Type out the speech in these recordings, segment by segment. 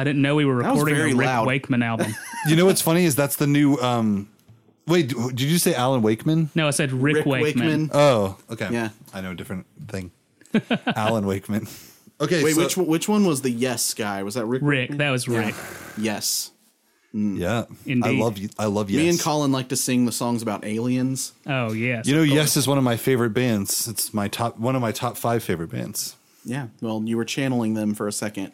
I didn't know we were recording a Rick loud. Wakeman album. You know what's funny is that's the new. um Wait, did you say Alan Wakeman? No, I said Rick, Rick Wakeman. Wakeman. Oh, okay. Yeah. I know a different thing. Alan Wakeman. Okay, Wait, so, which which one was the yes guy? Was that Rick? Rick, that was Rick. Yes. Yeah, Indeed. I love you. I love yes. Me and Colin like to sing the songs about aliens. Oh yes. You know, Yes is one of my favorite bands. It's my top, one of my top five favorite bands. Yeah. Well, you were channeling them for a second.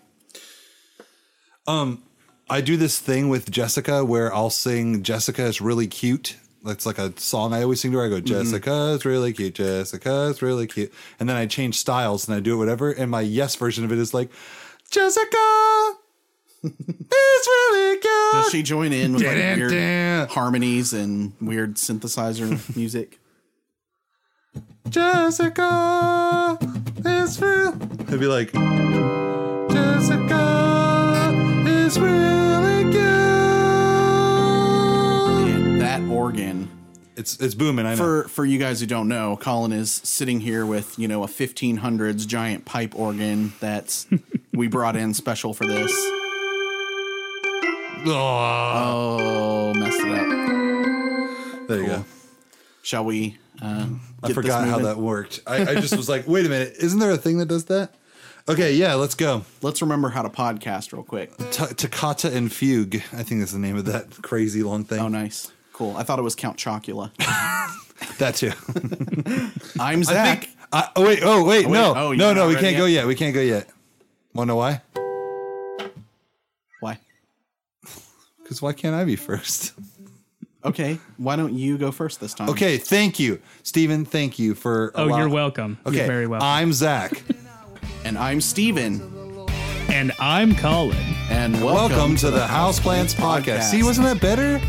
Um, I do this thing with Jessica where I'll sing Jessica is really cute. That's like a song I always sing to her. I go, mm-hmm. Jessica is really cute. Jessica is really cute. And then I change styles and I do it whatever. And my yes version of it is like, Jessica is really cute. Does she join in with like weird harmonies and weird synthesizer music? Jessica is real. It'd be like, is really cute. And that organ. It's it's booming. I know. For for you guys who don't know, Colin is sitting here with you know a 1500s giant pipe organ that's we brought in special for this. Oh, Oh, messed it up. there you go. Shall we? Uh, I forgot how that worked. I, I just was like, wait a minute, isn't there a thing that does that? Okay, yeah, let's go. Let's remember how to podcast real quick. T- Toccata and Fugue. I think that's the name of that crazy long thing. Oh, nice, cool. I thought it was Count Chocula. That too. I'm I Zach. think. I, oh wait. Oh wait. Oh, wait, no. oh, no. No. We can't go yet? yet. We can't go yet. Want to know why? Why? Because why can't I be first? Okay, why don't you go first this time? Okay. Thank you, Stephen. Thank you for. oh, allow- you're welcome. Okay. You're very welcome. I'm Zach. And I'm Steven. and I'm Colin. And welcome, Welcome to the Houseplants podcast. See, wasn't that better?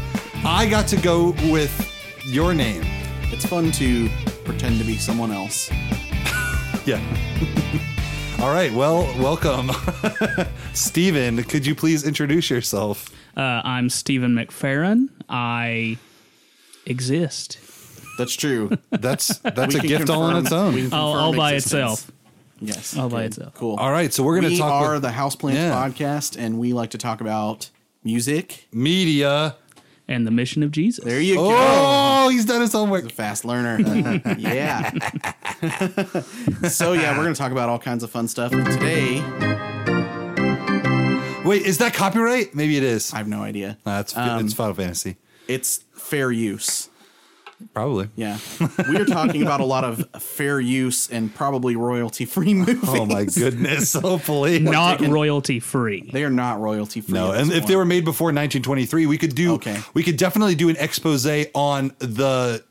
I got to go with your name. It's fun to pretend to be someone else. Yeah. All right. Well, welcome. Steven, could you please introduce yourself? Uh, I'm Stephen McFerron. I exist. That's true. That's that's We a can gift all on its own. All, all by existence. itself. Yes. All by good, itself. Cool. All right, so we're going to we talk are with the Houseplants Yeah. podcast, and we like to talk about music. media. And the mission of Jesus. There you go. Oh, he's done his homework. Fast learner. yeah. so yeah, we're gonna talk about all kinds of fun stuff. And today, Wait, is that copyright? Maybe it is. I have no idea. Nah, it's Um, it's Final Fantasy. It's fair use. Probably. Yeah. We are talking about a lot of fair use and probably royalty free movies. Oh my goodness! Hopefully Not taken- royalty free. They are not royalty free. No, and if they were made before 1923, we could do. Okay. We could definitely do an expose on the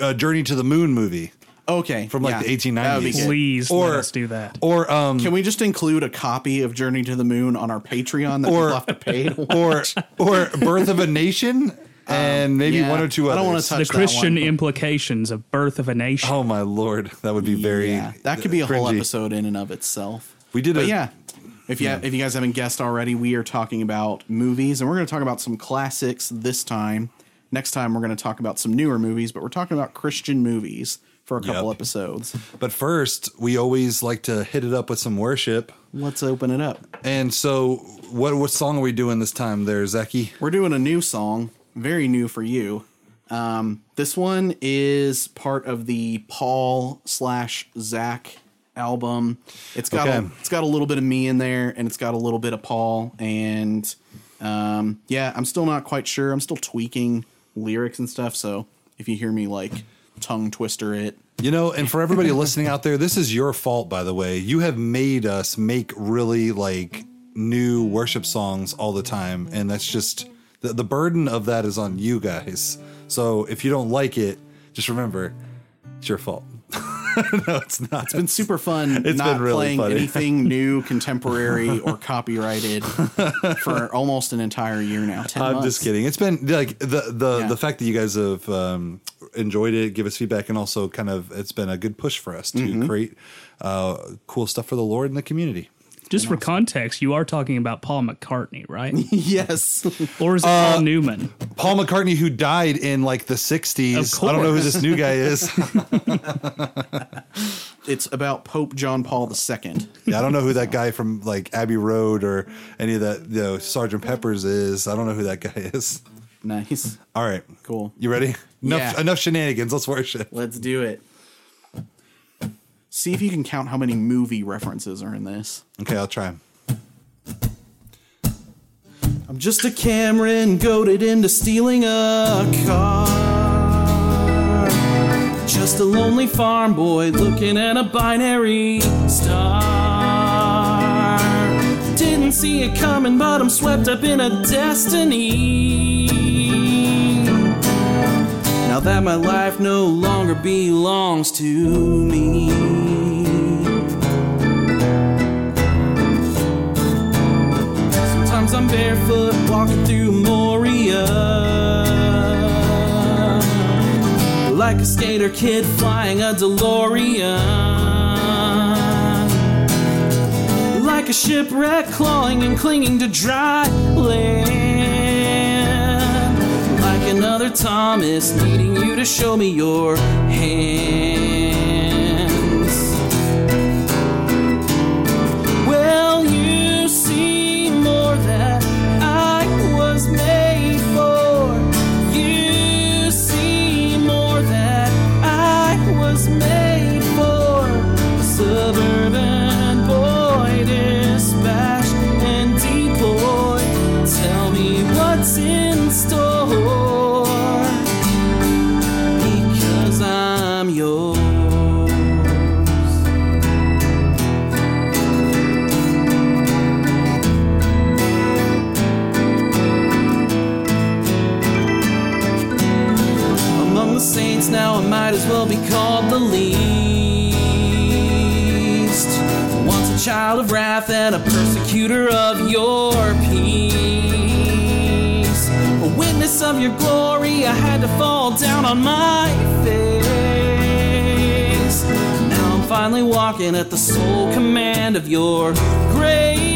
uh, Journey to the Moon movie okay from like yeah, the 1890s. That would be good. Please Or- let us do that. or um Can we just include a copy of Journey to the Moon on our Patreon that Or- people have to pay? To or or Birth of a Nation and um, maybe yeah. one or two others. I don't wanna touch the that Christian one. implications of birth of a nation. Oh my lord, that would be very. yeah, that could be a whole episode in and of itself. We did But a yeah, if you if you guys haven't guessed already, we are talking about movies, and we're going to talk about some classics this time. Next time, we're going to talk about some newer movies, but we're talking about Christian movies for a couple Yep. episodes. But first, we always like to hit it up with some worship. Let's open it up. And so, what what song are we doing this time, there, Zeki? We're doing a new song, very new for you. Um, this one is part of the Paul slash Zach album. It's got Okay. a, it's got a little bit of me in there, and it's got a little bit of Paul. And um, yeah, I'm still not quite sure. I'm still tweaking lyrics and stuff. So if you hear me like tongue twister it, You know, and for everybody listening out there, this is your fault, by the way. You have made us make really like new worship songs all the time, and that's just the, the burden of that is on you guys. So if you don't like it, just remember it's your fault. no, it's not. it's been super fun. It's not been really playing funny. anything new, contemporary, or copyrighted for almost an entire year now. I'm months. just kidding. It's been like the the Yeah. the fact that you guys have um, enjoyed it, give us feedback, and also kind of it's been a good push for us to Mm-hmm. create uh, cool stuff for the Lord and the community. Just for context, you are talking about Paul McCartney, right? yes. Or is it Uh, Paul Newman? Paul McCartney, who died in like the 60s. Of I don't know who this new guy is. it's about Pope John Paul II. Yeah, I don't know who that guy from like Abbey Road or any of that, you know, Sergeant Pepper's is. I don't know who that guy is. Nice. All right. Cool. You ready? Enough, Yeah. enough shenanigans. Let's worship. Let's do it. See if you can count how many movie references are in this. Okay, I'll try. I'm just a Cameron goaded into stealing a car. Just a lonely farm boy looking at a binary star. Didn't see it coming, but I'm swept up in a destiny. That my life no longer belongs to me. Sometimes I'm barefoot walking through Moria. Like a skater kid flying a DeLorean. Like a shipwreck clawing and clinging to dry land. Another Thomas needing you to show me your hands. Child of wrath and a persecutor of your peace. A witness of your glory, I had to fall down on my face. Now I'm finally walking at the sole command of your grace.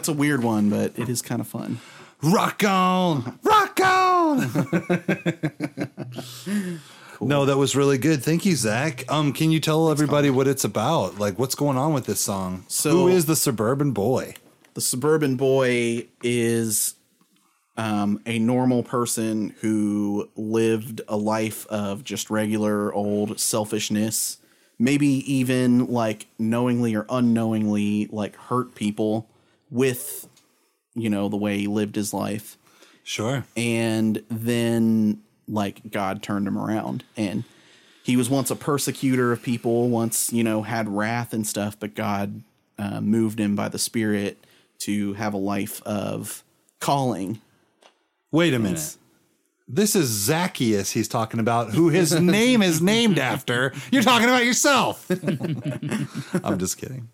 That's a weird one, but it is kind of fun. Rock on. Rock on. No, that was really good. Thank you, Zach. Um, can you tell everybody what it's about? Like, what's going on with this song? So- Who is the suburban boy? the suburban boy is um, a normal person who lived a life of just regular old selfishness maybe even like knowingly or unknowingly like hurt people with you know the way he lived his life Sure. and then like God turned him around and he was once a persecutor of people once you know had wrath and stuff but God uh, moved him by the spirit to have a life of calling Wait a minute. This is Zacchaeus he's talking about, who his name is named after. You're talking about yourself. I'm just kidding.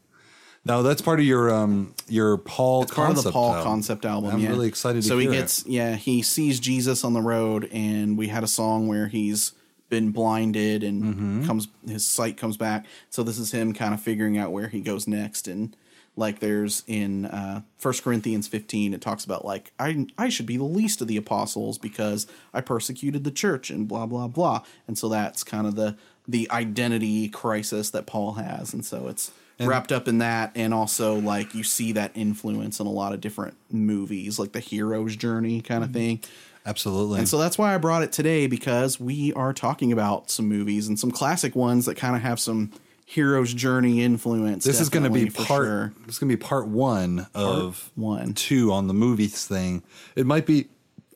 No, that's part of your um your Paul It's part of the concept Paul album. concept album. I'm yeah. really excited to So he gets yeah he sees Jesus on the road, and we had a song where he's been blinded and Mm-hmm. comes his sight comes back. So this is him kind of figuring out where he goes next, and like there's in uh, First Corinthians 15, it talks about like I I should be the least of the apostles because I persecuted the church and blah blah blah, and so that's kind of the the identity crisis that Paul has, and so it's wrapped up in that and also like you see that influence in a lot of different movies like the hero's journey kind of mm-hmm. thing Absolutely. and so that's why i brought it today because we are talking about some movies and some classic ones that kind of have some hero's journey influence this is going to be part sure. this is going to be part 1 of one. two on the movies thing. It might be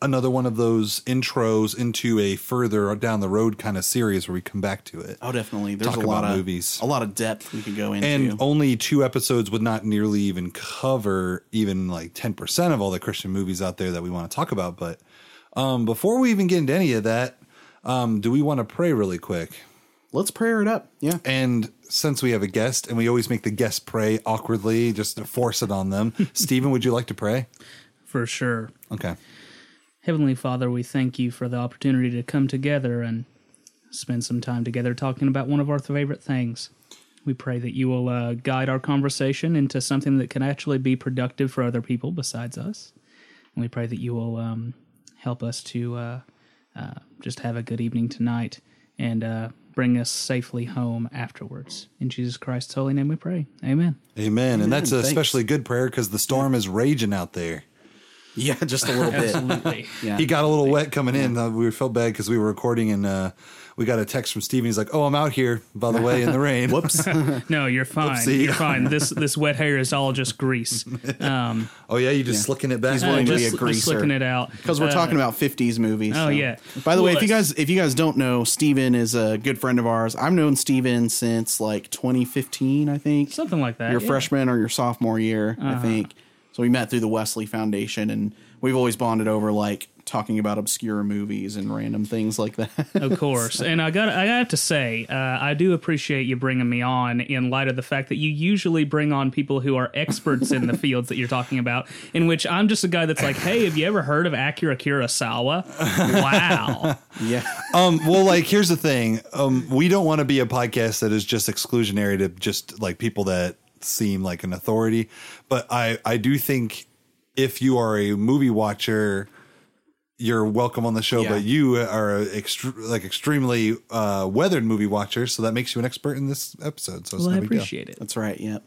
another one of those intros into a further down the road kind of series where we come back to it. oh definitely there's Talk a lot of movies. a lot of depth we could go into and only two episodes would not nearly even cover even like 10% of all the christian movies out there that we want to talk about but um, before we even get into any of that um, do we want to pray really quick let's prayer it up yeah and since we have a guest and we always make the guest pray awkwardly just to force it on them stephen would you like to pray For sure. okay Heavenly Father, we thank you for the opportunity to come together and spend some time together talking about one of our favorite things. We pray that you will uh, guide our conversation into something that can actually be productive for other people besides us. And we pray that you will um, help us to uh, uh, just have a good evening tonight and uh, bring us safely home afterwards. In Jesus Christ's holy name we pray. Amen. amen, and that's a Thanks. especially good prayer because the storm is raging out there yeah just a little bit Absolutely. yeah he got a little wet coming in. Uh, we felt bad because we were recording and uh, we got a text from Steven. He's like, "Oh, I'm out here, by the way, in the rain." whoops No, you're fine. Whoopsie. You're fine. This this wet hair is all just grease. Um, Oh yeah, you're just slicking it back. He's willing to be a greaser. just looking it out because we're Uh, talking about 50s movies. oh, so. yeah. By the way, if you guys if you guys don't know, Steven is a good friend of ours. I've known Steven since like 2015, I think. something like that. Your yeah. freshman or your sophomore year, I think. So we met through the Wesley Foundation, and we've always bonded over like talking about obscure movies and random things like that. of course. And I got I have to say, uh, I do appreciate you bringing me on in light of the fact that you usually bring on people who are experts in the fields that you're talking about. In which I'm just a guy that's like, hey, have you ever heard of Akira Kurosawa? Wow. yeah, um, well, like here's the thing: um, we don't want to be a podcast that is just exclusionary to just like people that seem like an authority. But I, I do think if you are a movie watcher, you're welcome on the show. Yeah. But you are a extre- like extremely uh, weathered movie watcher, so that makes you an expert in this episode. So it's Well, no I big deal. appreciate it. that's right. Yeah,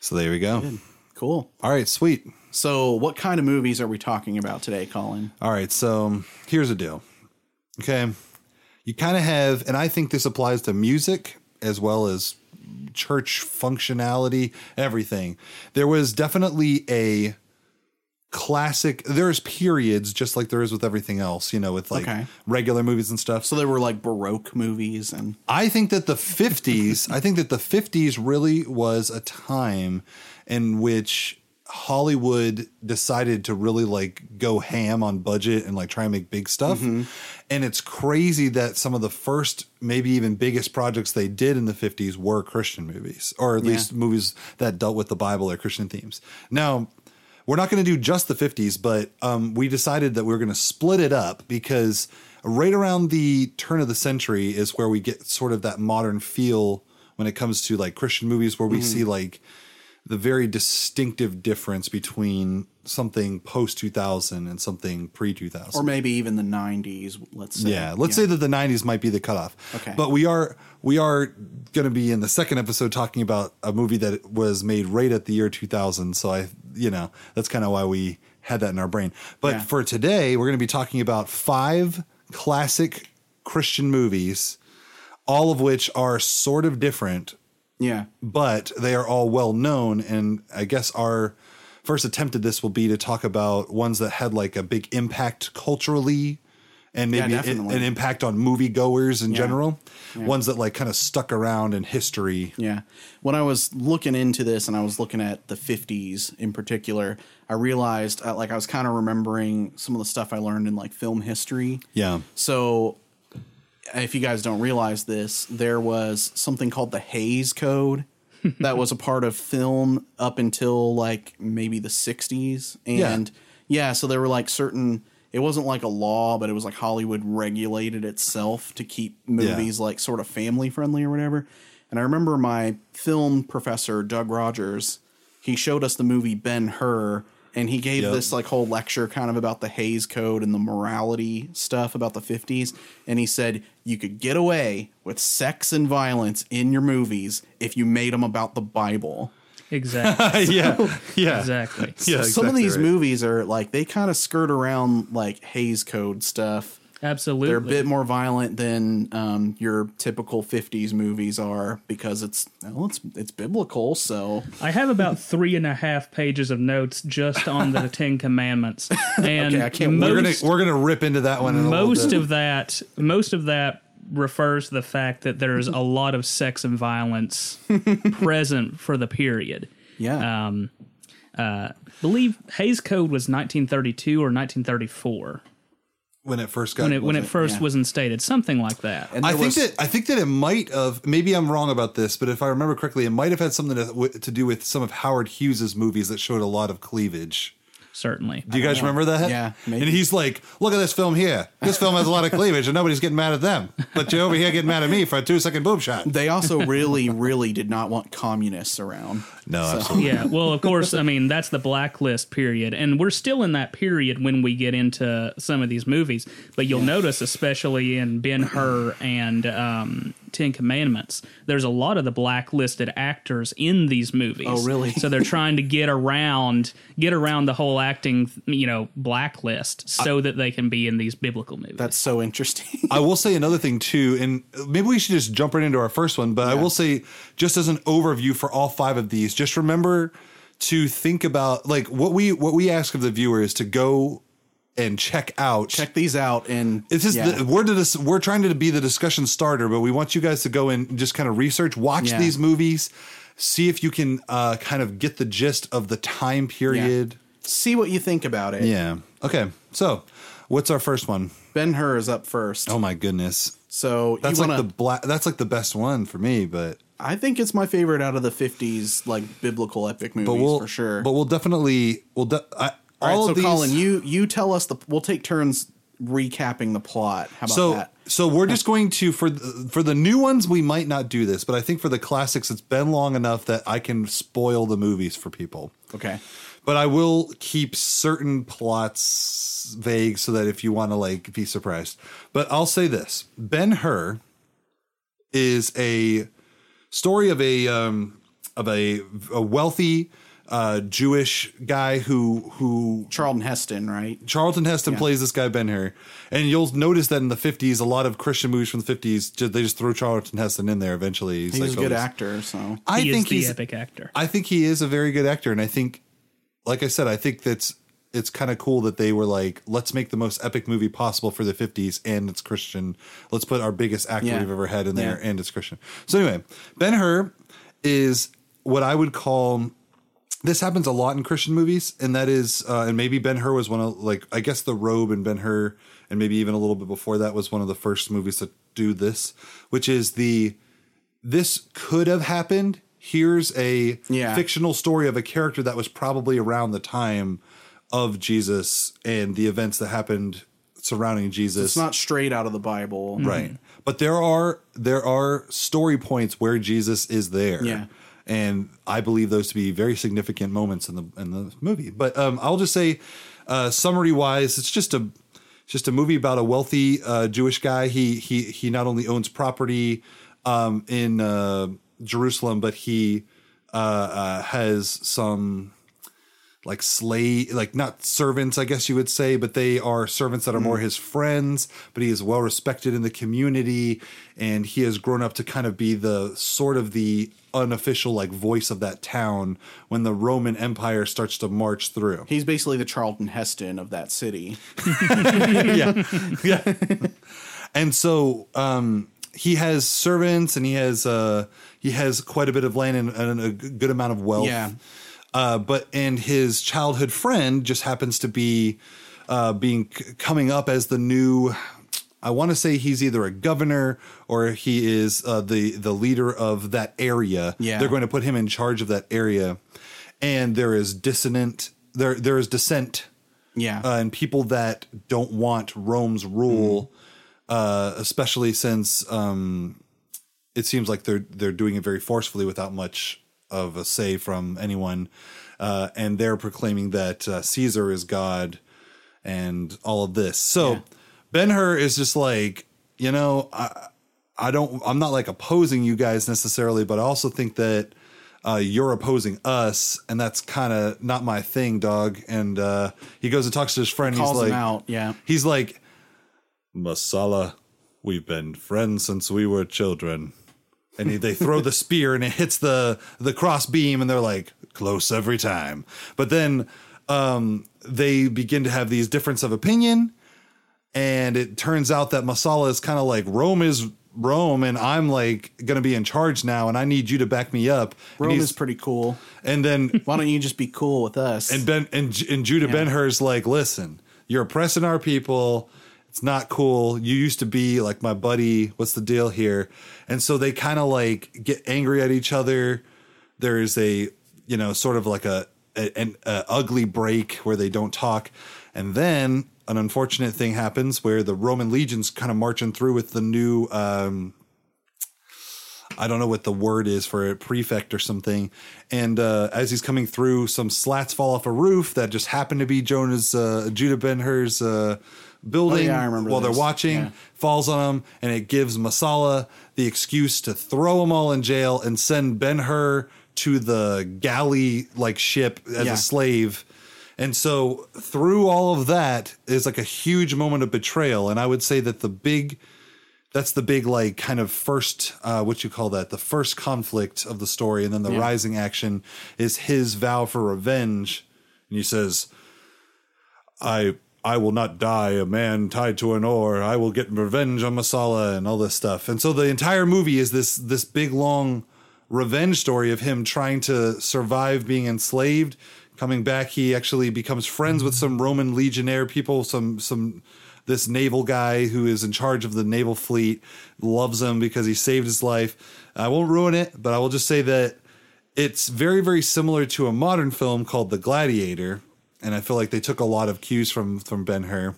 So there we go. cool. All right, sweet. So, what kind of movies are we talking about today, Colin? All right, so um, here's the deal. Okay. You kind of have, and I think this applies to music as well as church functionality, everything. There was definitely a classic, there's periods just like there is with everything else, you know, with like Okay. regular movies and stuff. So there were like Baroque movies and I think that the 50s, I think that the 50s really was a time in which Hollywood decided to really like go ham on budget and like try and make big stuff. Mm-hmm. And it's crazy that some of the first, maybe even biggest projects they did in the 50s were Christian movies, or at least movies that dealt with the Bible or Christian themes. Now, we're not going to do just the 50s, but um, we decided that we are going to split it up because right around the turn of the century is where we get sort of that modern feel when it comes to like Christian movies, where we see like the very distinctive difference between something post 2000 and something pre 2000. or maybe even the 90s, let's say. Yeah, let's say that the 90s might be the cutoff. Okay. But we are we are going to be in the second episode talking about a movie that was made right at the year 2000, so I you know, that's kind of why we had that in our brain. But Yeah. for today, we're going to be talking about five classic Christian movies all of which are sort of different Yeah. but they are all well known and I guess our first attempt at this will be to talk about ones that had like a big impact culturally and maybe Yeah, an, an impact on moviegoers in general. Ones that like kind of stuck around in history. Yeah. When I was looking into this and I was looking at the 50s in particular, I realized uh, like I was kind of remembering some of the stuff I learned in like film history. Yeah. So if you guys don't realize this, there was something called the Hays Code that was a part of film up until like maybe the 60s. And yeah, so there were like certain it wasn't like a law, but it was like Hollywood regulated itself to keep movies like sort of family friendly or whatever. And I remember my film professor, Doug Rogers, he showed us the movie Ben Hur and he gave Yep. this like whole lecture kind of about the Hays Code and the morality stuff about the 50s and he said you could get away with sex and violence in your movies if you made them about the Bible. Exactly. yeah. Yeah. exactly. Yeah. Some of these right. movies are like they kind of skirt around like Hays Code stuff. Absolutely. They're a bit more violent than um, your typical '50s movies are because it's well, it's it's biblical. So I have about three and a half pages of notes just on the Ten Commandments, and Okay, I can't- We're gonna we're gonna rip into that one. In a most bit. of that most of that refers to the fact that there's a lot of sex and violence present for the period. yeah, Um, uh, believe Hays Code was 1932 or 1934 when it first got when it when it it? first Yeah. was instated, something like that. and I think was- that I think that it might have. Maybe I'm wrong about this, but if I remember correctly, it might have had something to, to do with some of Howard Hughes's movies that showed a lot of cleavage. Certainly. Do you guys remember that? Yeah, maybe. And he's like, "Look at this film here. This film has a lot of cleavage, and nobody's getting mad at them, but you're over here getting mad at me for a two second boob shot." they also really, really did not want communists around. No, absolutely. yeah, well, of course, I mean that's the blacklist period, and we're still in that period when we get into some of these movies. But you'll notice, especially in Ben Hur and um, Ten Commandments, there's a lot of the blacklisted actors in these movies. Oh, really? so they're trying to get around get around the whole acting, you know, blacklist, so that they can be in these biblical movies. That's so interesting. I will say another thing too, and maybe we should just jump right into our first one. But I will say, just as an overview for all five of these, just remember to think about like what we what we ask of the viewer is to go and check out. Check these out, and It's just yeah. the, we're dis- we're trying to be the discussion starter, but we want you guys to go and just kind of research, watch Yeah. these movies, see if you can uh, kind of get the gist of the time period. see what you think about it. Yeah. Okay. So, what's our first one? Ben Hur is up first. Oh my goodness. So That's you like wanna, the black. That's like the best one for me, but I think it's my favorite out of the '50s like biblical epic movies we'll for sure. But we'll definitely we'll. De- I, All right, so these. Colin, you you tell us the. We'll take turns recapping the plot. How about so that? so we're just going to for the, for the new ones we might not do this, but I think for the classics it's been long enough that I can spoil the movies for people. Okay. But I will keep certain plots vague so that if you want to like be surprised. But I'll say this: Ben Hur is a story of a um, of a, a wealthy uh, Jewish guy who who Charlton Heston, right? Charlton Heston plays this guy Ben Hur, and you'll notice that in the fifties, a lot of Christian movies from the fifties, they just throw Charlton Heston in there. Eventually, he's, He's like a good always- actor, so I he think is the he's epic actor. I think he is a very good actor, and I think, like I said, I think that's it's kind of cool that they were like, let's make the most epic movie possible for the '50s, and it's Christian. Let's put our biggest actor Yeah. we've ever had in there, Yeah. and it's Christian. So anyway, Ben Hur is what I would call. This happens a lot in Christian movies, and that is, uh, and maybe Ben Hur was one of like I guess The Robe and Ben Hur, and maybe even a little bit before that was one of the first movies to do this, which is the this could have happened. Here's a Yeah. fictional story of a character that was probably around the time of Jesus and the events that happened surrounding Jesus. it's not straight out of the Bible, right. But there are there are story points where Jesus is there. Yeah. And I believe those to be very significant moments in the in the movie. But um, I'll just say, uh, summary wise, it's just a just a movie about a wealthy uh, Jewish guy. He he he not only owns property um, in uh, Jerusalem, but he uh, uh, has some like slave like not servants i guess you would say but they are servants that are more his friends but he is well respected in the community and he has grown up to kind of be the sort of the unofficial like voice of that town when the roman empire starts to march through He's basically the Charlton Heston of that city. yeah yeah and so um he has servants and he has uh he has quite a bit of land and, and a good amount of wealth Yeah. uh but and his childhood friend just happens to be uh being coming up as the new I want to say he's either a governor or he is uh, the the leader of that area. Yeah. they're going to put him in charge of that area, and there is dissonant there there is dissent Yeah. uh, and people that don't want Rome's rule, uh, especially since um, it seems like they're they're doing it very forcefully without much of a say from anyone, uh, and they're proclaiming that uh, Caesar is God and all of this. So Yeah. Ben Hur is just like you know I I don't I'm not like opposing you guys necessarily, but I also think that uh, you're opposing us, and that's kind of not my thing, dog. And uh, he goes and talks to his friend. Calls he's like, him out. Yeah. he's like, Messala, we've been friends since we were children. And he, they throw the spear and it hits the the cross beam, and they're like close every time. But then um, they begin to have these difference of opinion, and it turns out that Messala is kind of like Rome is Rome, and I'm like going to be in charge now, and I need you to back me up. Rome is pretty cool. and then Why don't you just be cool with us? and Ben and, and Judah Ben Hur's like, listen, you're oppressing our people. It's not cool. You used to be like my buddy. What's the deal here? And so they kind of like get angry at each other. There is a you know sort of like a, a an a ugly break where they don't talk, and then an unfortunate thing happens where the Roman legions kind of marching through with the new um, I don't know what the word is for a prefect or something. And uh, as he's coming through, some slats fall off a roof that just happened to be Jonah's uh, Judah Ben Hur's uh, building Oh, yeah, I remember while this. they're watching. Yeah. Falls on him, and it gives Messala the excuse to throw them all in jail and send Ben Hur to the galley like ship as Yeah. a slave. And so through all of that is like a huge moment of betrayal. And I would say that the big that's the big like kind of first uh what you call that the first conflict of the story and then the Yeah. rising action is his vow for revenge and he says i i will not die a man tied to an oar i will get revenge on messala and all this stuff and so the entire movie is this this big long revenge story of him trying to survive being enslaved coming back he actually becomes friends with some roman legionnaire people some some this naval guy who is in charge of the naval fleet loves him because he saved his life i won't ruin it but i will just say that it's very very similar to a modern film called the gladiator and i feel like they took a lot of cues from from ben hur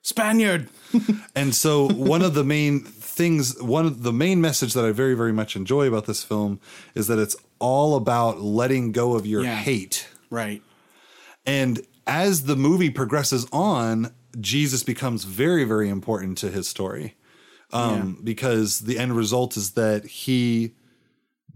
Spaniard. and so one of the main things, one of the main message that I very, very much enjoy about this film is that it's all about letting go of your Yeah. hate. Right. And as the movie progresses on, Jesus becomes very, very important to his story. Um, because the end result is that he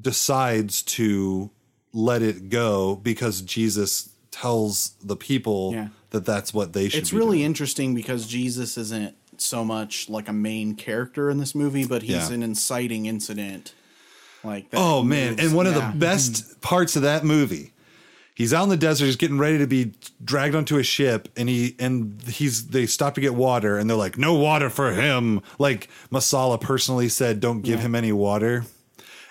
decides to let it go because Jesus tells the people Yeah. that that's what they should do. It's really doing. interesting because Jesus isn't so much like a main character in this movie, but he's Yeah. an inciting incident. Like Oh man! And one of the best parts of that movie, he's out in the desert, he's getting ready to be dragged onto a ship, and he and he's they stop to get water, and they're like, "No water for him." Like Messala personally said, "Don't give Yeah. him any water."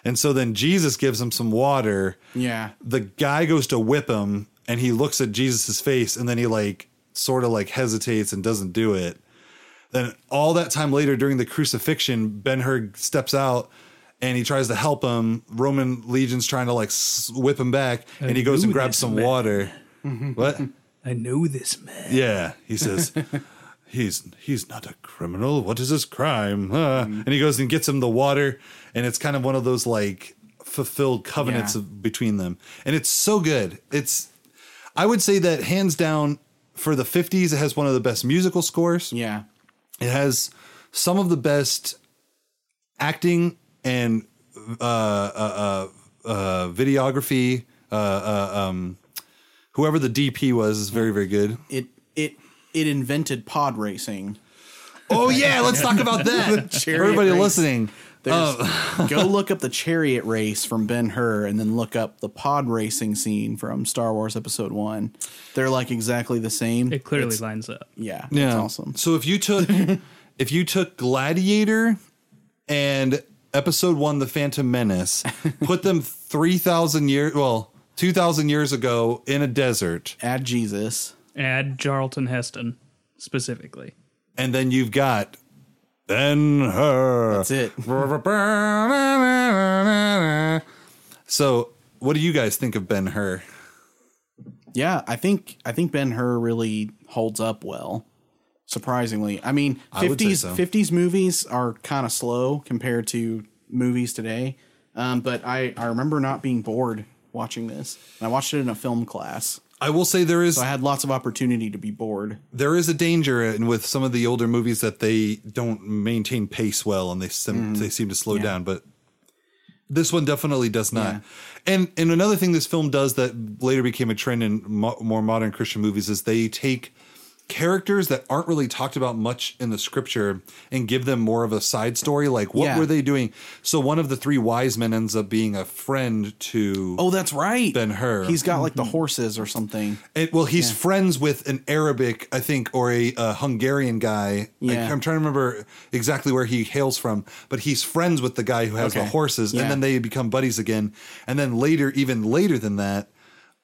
And so then Jesus gives him some water. Yeah. The guy goes to whip him, and he looks at Jesus's face, and then he like sort of like hesitates and doesn't do it. Then all that time later during the crucifixion, Ben Hur steps out and he tries to help him. Roman legion's trying to like whip him back, and he goes and grabs some man. water. what? I know this man. Yeah, he says. He's he's not a criminal. What is his crime? Uh, And he goes and gets him the water, and it's kind of one of those like fulfilled covenants Yeah. of, between them, and it's so good. It's I would say that hands down for the '50s, it has one of the best musical scores. Yeah. It has some of the best acting and uh, uh, uh, uh, videography, uh, uh, um, whoever the DP was is very very good. It it it invented pod racing. Oh yeah, let's talk about that. chariot Everybody race. listening. There's, go look up the chariot race from Ben Hur, and then look up the pod racing scene from Star Wars Episode One. They're like exactly the same. It clearly It's- lines up. yeah, Yeah. it's awesome. So if you took if you took Gladiator and Episode One, The Phantom Menace, put them three thousand years, well, two thousand years ago in a desert, Add Jesus. Add Charlton Heston specifically. and then you've got Ben Hur. That's it. So, what do you guys think of Ben Hur? Yeah, I think I think Ben Hur really holds up well. Surprisingly, I mean, I would say fifties so. fifties movies are kind of slow compared to movies today. Um, but I I remember not being bored watching this, and I watched it in a film class, I will say there is so I had lots of opportunity to be bored. there is a danger in with some of the older movies that they don't maintain pace well and they sim- they seem to slow down but this one definitely does not Yeah. and and another thing this film does that later became a trend in mo- more modern christian movies is they take characters that aren't really talked about much in the scripture and give them more of a side story like what Yeah. were they doing so one of the three wise men ends up being a friend to Oh, that's right. Ben Hur. He's got like the horses or something. it, well, he's friends with an Arabic, I think, or a, uh Hungarian guy. Yeah. I, am trying to remember exactly where he hails from, but he's friends with the guy who has the horses, Yeah. and then they become buddies again. And then later, even later than that,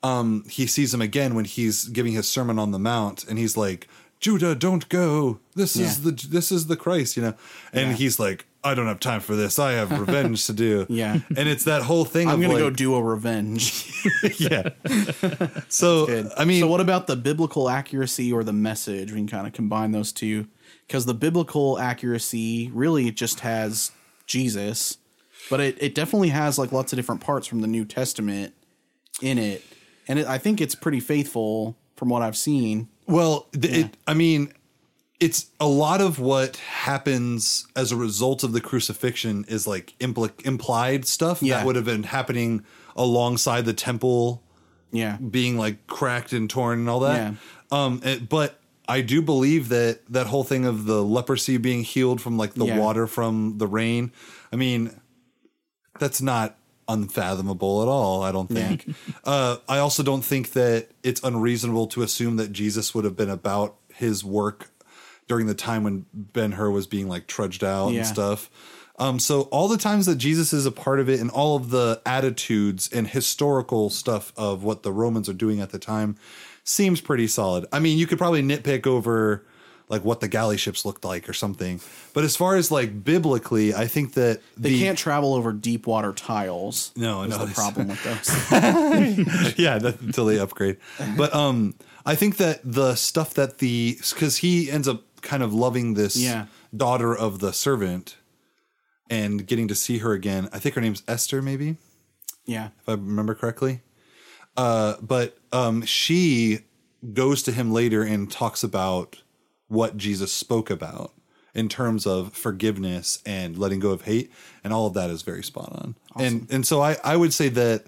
um, he sees him again when he's giving his sermon on the mount, and he's like, "Judah, don't go. This is the this is the Christ," you know. And he's like, "I don't have time for this. I have revenge to do." Yeah. and it's that whole thing. I'm of gonna go do a revenge. yeah. So I mean, so what about the biblical accuracy or the message? We can kind of combine those two because the biblical accuracy really just has Jesus, but it, it definitely has like lots of different parts from the New Testament in it, and it, I think it's pretty faithful from what I've seen. Well, th- it, I mean, it's a lot of what happens as a result of the crucifixion is like impli- implied stuff Yeah. that would have been happening alongside the temple Yeah, being like cracked and torn and all that. Yeah. Um, it- but I do believe that that whole thing of the leprosy being healed from like the Yeah. water from the rain. I mean, that's not unfathomable at all. I don't think. uh, I also don't think that it's unreasonable to assume that Jesus would have been about his work during the time when Ben Hur was being like trudged out Yeah. and stuff. Um, so all the times that Jesus is a part of it and all of the attitudes and historical stuff of what the Romans are doing at the time seems pretty solid. I mean, you could probably nitpick over like what the galley ships looked like or something. But as far as like biblically, I think that they the, can't travel over deep water tiles. No, is no, the problem with those. yeah, that, until they upgrade. But um, I think that the stuff that the because he ends up kind of loving this Yeah. daughter of the servant and getting to see her again. I think her name's Esther, maybe yeah, if I remember correctly. Uh, but um, she goes to him later and talks about what Jesus spoke about in terms of forgiveness and letting go of hate, and all of that is very spot on. And and so I I would say that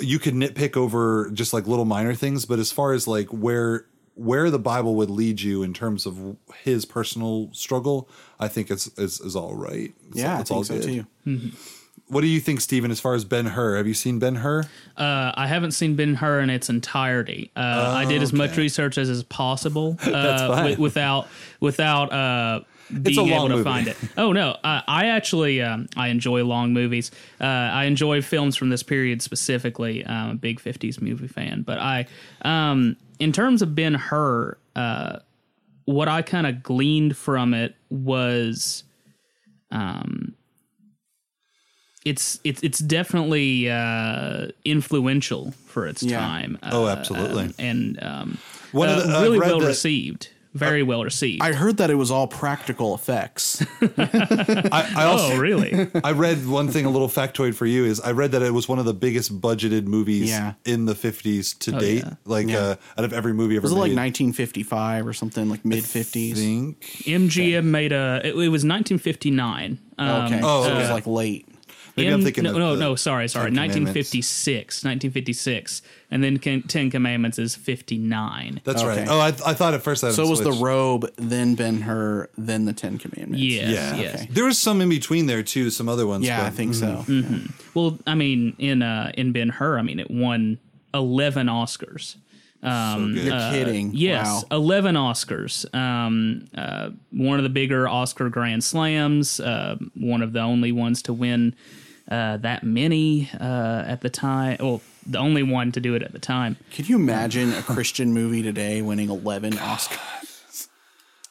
you could nitpick over just like little minor things, but as far as like where where the Bible would lead you in terms of his personal struggle, I think it's is, is all right. It's, yeah, it's I think so too. Mm-hmm. What do you think, Stephen? As far as Ben Hur, have you seen Ben Hur? Uh, I haven't seen Ben Hur in its entirety. Uh, I did as much research as is possible uh, wi- without without uh, being able to movie. find it. Oh no, uh, I actually um, I enjoy long movies. Uh, I enjoy films from this period specifically. I'm a big '50s movie fan, but I, um, in terms of Ben Hur, uh, what I kind of gleaned from it was, um, it's it's it's definitely uh, influential for its Yeah. time. Oh, uh, absolutely. um, and um, One of uh, the- I've really well that- received. Very well received. I heard that it was all practical effects. I, I also oh, really? I read one thing, a little factoid for you is I read that it was one of the biggest budgeted movies Yeah. in the 50s to date. yeah. Like Yeah. uh, out of every movie ever Was it like 1955 or something like mid 50s? think MGM made a. It, it was 1959. Um, Okay, Oh, so it was like late. Maybe I'm thinking no, of no, the no. Sorry, sorry. Ten 1956, 1956, and then Can- Ten Commandments is 59. That's Okay. right. Oh, I, I thought at first that So it was the robe, then Ben Hur, then the Ten Commandments. Yes, Yeah. yes. Okay. There was some in between there too. Some other ones. Yeah, but- I think so. Well, I mean, in uh, in Ben Hur, I mean, it won 11 Oscars. Um, good. You're uh, kidding. Yes, Wow. 11 Oscars. Um, uh, one of the bigger Oscar Grand Slams. Uh, one of the only ones to win uh, that many uh, at the time. Well, the only one to do it at the time. Can you imagine a Christian movie today winning 11 Oscars?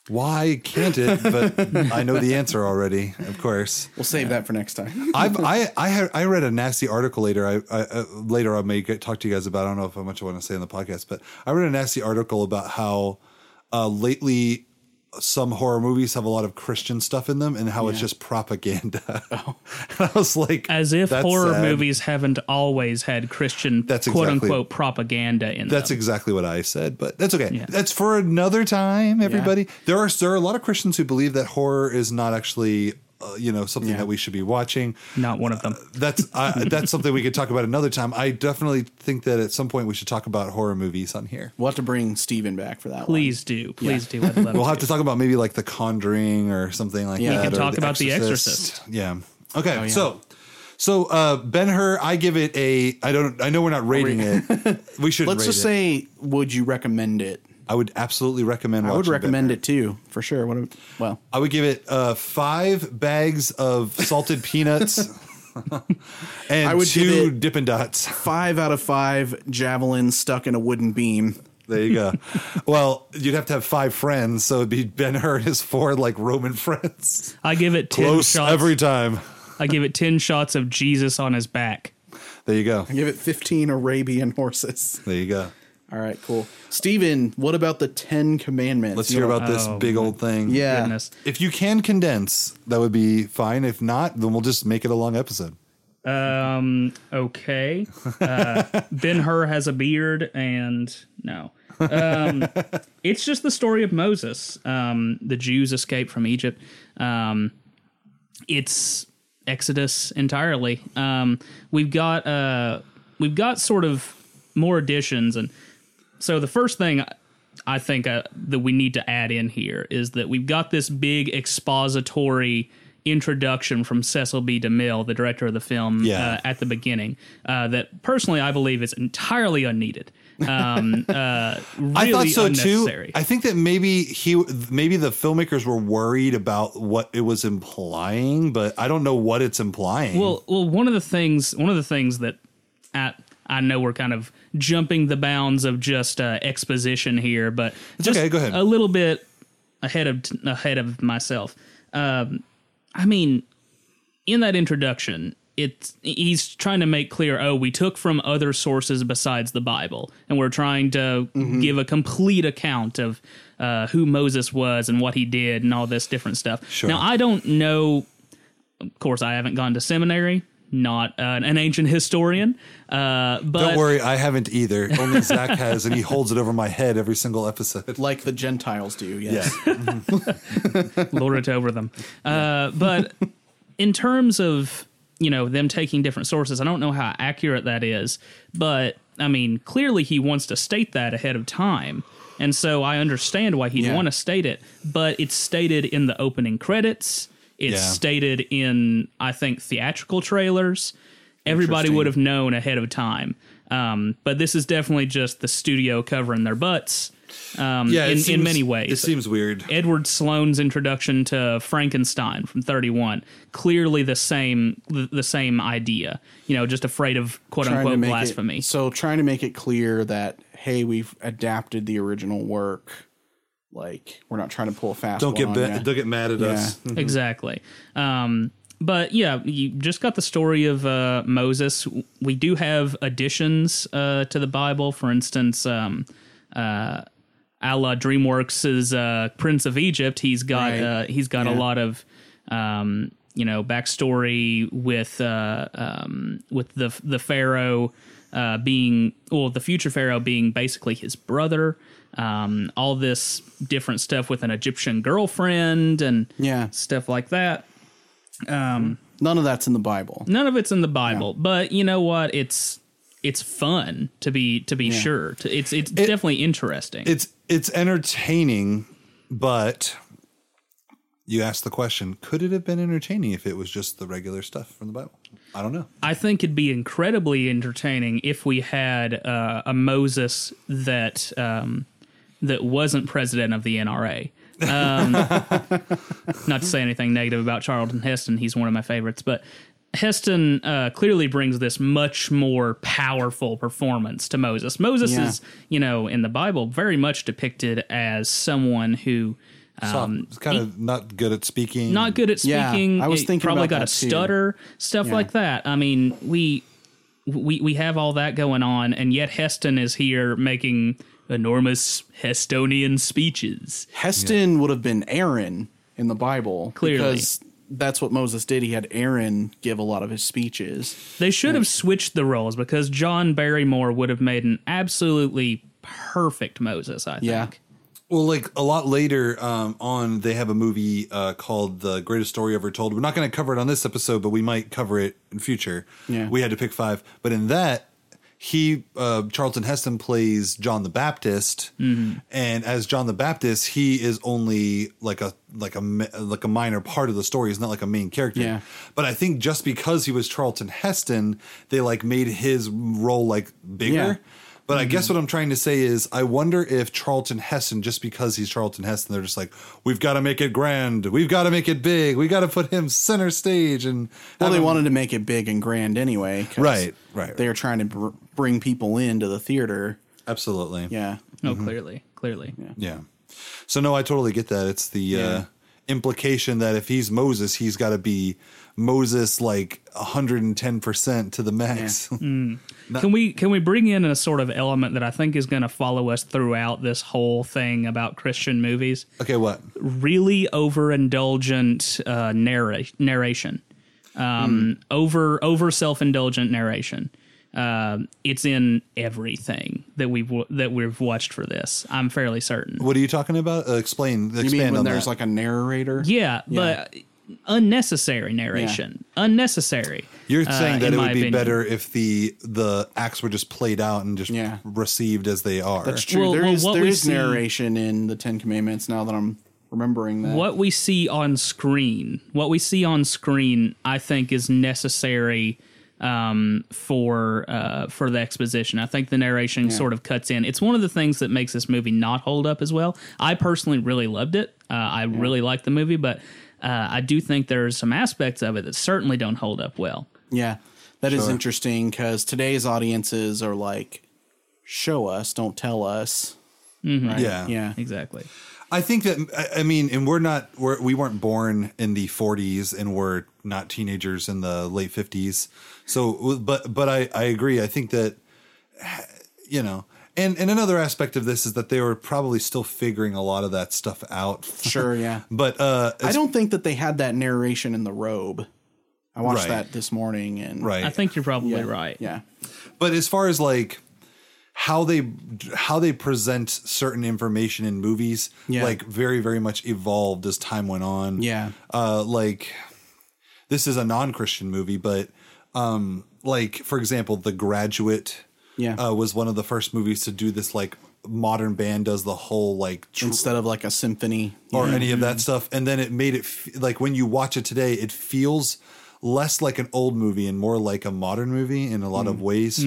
Why can't it? But I know the answer already. Of course. We'll save that for next time. I've I I had I read a nasty article later. I, I uh, later I may get, talk to you guys about. I don't know if how much I want to say on the podcast, but I read a nasty article about how uh, lately some horror movies have a lot of Christian stuff in them, and how it's just propaganda. Oh. And I was like, As if that's horror sad. movies haven't always had Christian That's quote exactly- unquote propaganda in That's them. exactly what I said, but that's okay. Yeah. That's for another time, everybody. There are there are a lot of Christians who believe that horror is not actually, uh, you know, something Yeah. that we should be watching. Not one of them. That's uh, that's something we could talk about another time. I definitely think that at some point we should talk about horror movies on here. We'll have to bring Stephen back for that Please do. Please do. I'd We'll to. have to talk about maybe like The Conjuring or something like Yeah. that. We can or talk about The Exorcist. Yeah. Okay. yeah. So. So uh Ben Hur, I give it a. I don't. I know we're not rating it. We should. Let's just say, would you recommend it? I would absolutely recommend. I would watching recommend it too, for sure. What? A, well, I would give it uh, five bags of salted peanuts and I would two Dippin' Dots. five out of five javelins stuck in a wooden beam. There you go. well, you'd have to have five friends, so it'd be Ben Hur and his four like Roman friends. I give it 10 Close shots. every time. I give it 10 shots of Jesus on his back. There you go. I give it 15 Arabian horses. There you go. All right, cool. Stephen, what about the Ten Commandments? Let's hear know- about this Oh, big old thing. Yeah. Goodness. If you can condense, that would be fine. If not, then we'll just make it a long episode. Um, okay. Uh, ben Hur has a beard and no. Um, it's just the story of Moses. Um, the Jews escape from Egypt. Um, it's Exodus entirely. Um, we've got uh, we've got sort of more additions, and so the first thing I think uh, that we need to add in here is that we've got this big expository introduction from Cecil B. DeMille, the director of the film, Yeah. uh, at the beginning. Uh, that personally, I believe is entirely unneeded. Um, uh, really I thought so too. I think that maybe he, maybe the filmmakers were worried about what it was implying, but I don't know what it's implying. Well, well, one of the things, one of the things that I, I know we're kind of jumping the bounds of just uh, exposition here, but just okay, go ahead. A little bit ahead of ahead of myself. Um, I mean, in that introduction, it's he's trying to make clear. Oh, we took from other sources besides the Bible, and we're trying to Mm-hmm. give a complete account of uh, who Moses was and what he did and all this different stuff. Sure. Now, I don't know of course, I haven't gone to seminary, not uh, an ancient historian. Uh, but Don't worry, I haven't either. Only Zach has, and he holds it over my head every single episode. like the Gentiles do. Yes. Yeah. lord it over them. Uh, but in terms of you know them taking different sources, I don't know how accurate that is. But I mean, clearly he wants to state that ahead of time. And so I understand why he'd Yeah. want to state it, but it's stated in the opening credits. It's Yeah. stated in, I think, theatrical trailers. Everybody would have known ahead of time. Um, but this is definitely just the studio covering their butts um, Yeah, it in, in many ways. It seems weird. Edward Sloan's introduction to Frankenstein from 31 clearly the same the, the same idea you know just afraid of quote Trying unquote blasphemy It, so trying to make it clear that hey, we've adapted the original work. Like we're not trying to pull a fast. Don't get one ba- on ya. don't get mad at Yeah. us. exactly um but yeah you just got the story of uh Moses we do have additions uh to the Bible for instance um uh a la DreamWorks' uh, Prince of Egypt, he's got Right. uh, he's got a lot of um, you know backstory with uh, um, with the the Pharaoh uh, being well the future Pharaoh being basically his brother. Um, all this different stuff with an Egyptian girlfriend and Yeah. stuff like that. Um, None of that's in the Bible. None of it's in the Bible, but you know what? It's it's fun to be to be sure. To, it's it's definitely interesting. It's it's entertaining, but you ask the question: Could it have been entertaining if it was just the regular stuff from the Bible? I don't know. I think it'd be incredibly entertaining if we had uh, a Moses that um, that wasn't president of the NRA. Um, not to say anything negative about Charlton Heston, he's one of my favorites, but Heston uh, clearly brings this much more powerful performance to Moses. Moses Yeah. is, you know, in the Bible, very much depicted as someone who. Um, it's kind of not good at speaking. not good at Yeah, speaking. I was thinking probably got a too. stutter, stuff Yeah. like that. I mean, we we we have all that going on, and yet Heston is here making enormous Hestonian speeches. Heston would have been Aaron in the Bible Clearly. because that's what Moses did. He had Aaron give a lot of his speeches. They should have switched the roles because John Barrymore would have made an absolutely perfect Moses. I think. Yeah. Well, like a lot later um, on, they have a movie uh, called "The Greatest Story Ever Told." We're not going to cover it on this episode, but we might cover it in future. Yeah. we had to pick five, but in that, he uh, Charlton Heston plays John the Baptist, and as John the Baptist, he is only like a like a like a minor part of the story. He's not like a main character. Yeah. But I think just because he was Charlton Heston, they like made his role like bigger. Yeah. But I guess what I'm trying to say is, I wonder if Charlton Heston, just because he's Charlton Heston, they're just like, we've got to make it grand, we've got to make it big, we got to put him center stage, and Well, they him- wanted to make it big and grand anyway. 'cause Right, right, They're trying to br- bring people into the theater. absolutely, Yeah. Oh, clearly, clearly. yeah. yeah. So no, I totally get that. It's the uh, implication that if he's Moses, he's got to be Moses like 110 percent to the max. Can we can we bring in a sort of element that I think is going to follow us throughout this whole thing about Christian movies? okay, what? really overindulgent uh, narra- narration, um, over over self indulgent narration. Uh, it's in everything that we've w- that we've watched for this. I'm fairly certain. What are you talking about? Uh, explain. You Expand mean when on there's that. like a narrator? Yeah, but unnecessary narration, unnecessary. You're uh, saying that it my would be opinion. better if the the acts were just played out and just Yeah. received as they are. That's true. Well- there well, is what there see- narration in the Ten Commandments now that I'm remembering that. what we see on screen, what we see on screen, I think is necessary um, for uh, for the exposition. I think the narration sort of cuts in. It's one of the things that makes this movie not hold up as well. I personally really loved it. Uh, I really liked the movie, but uh, I do think there's some aspects of it that certainly don't hold up well. Yeah, that is Sure. interesting because today's audiences are like, show us, don't tell us. Right? Yeah. Yeah. Exactly. I think that I- I mean, and we're not we're, we weren't born in the 40s, and we're not teenagers in the late 50s. So, but but I I agree. I think that you know, and and another aspect of this is that they were probably still figuring a lot of that stuff out. Sure, yeah. But uh, I don't think that they had that narration in the robe. I watched Right. that this morning and right. I think you're probably yeah, right. Yeah. but as far as like how they how they present certain information in movies Yeah. like very very much evolved as time went on Yeah. uh like this is a non-christian movie but um like for example the graduate Yeah. uh, was one of the first movies to do this like modern band does the whole like tr- Instead of like a symphony. or any of that stuff. And then it made it f- like when you watch it today it feels less like an old movie and more like a modern movie in a lot of ways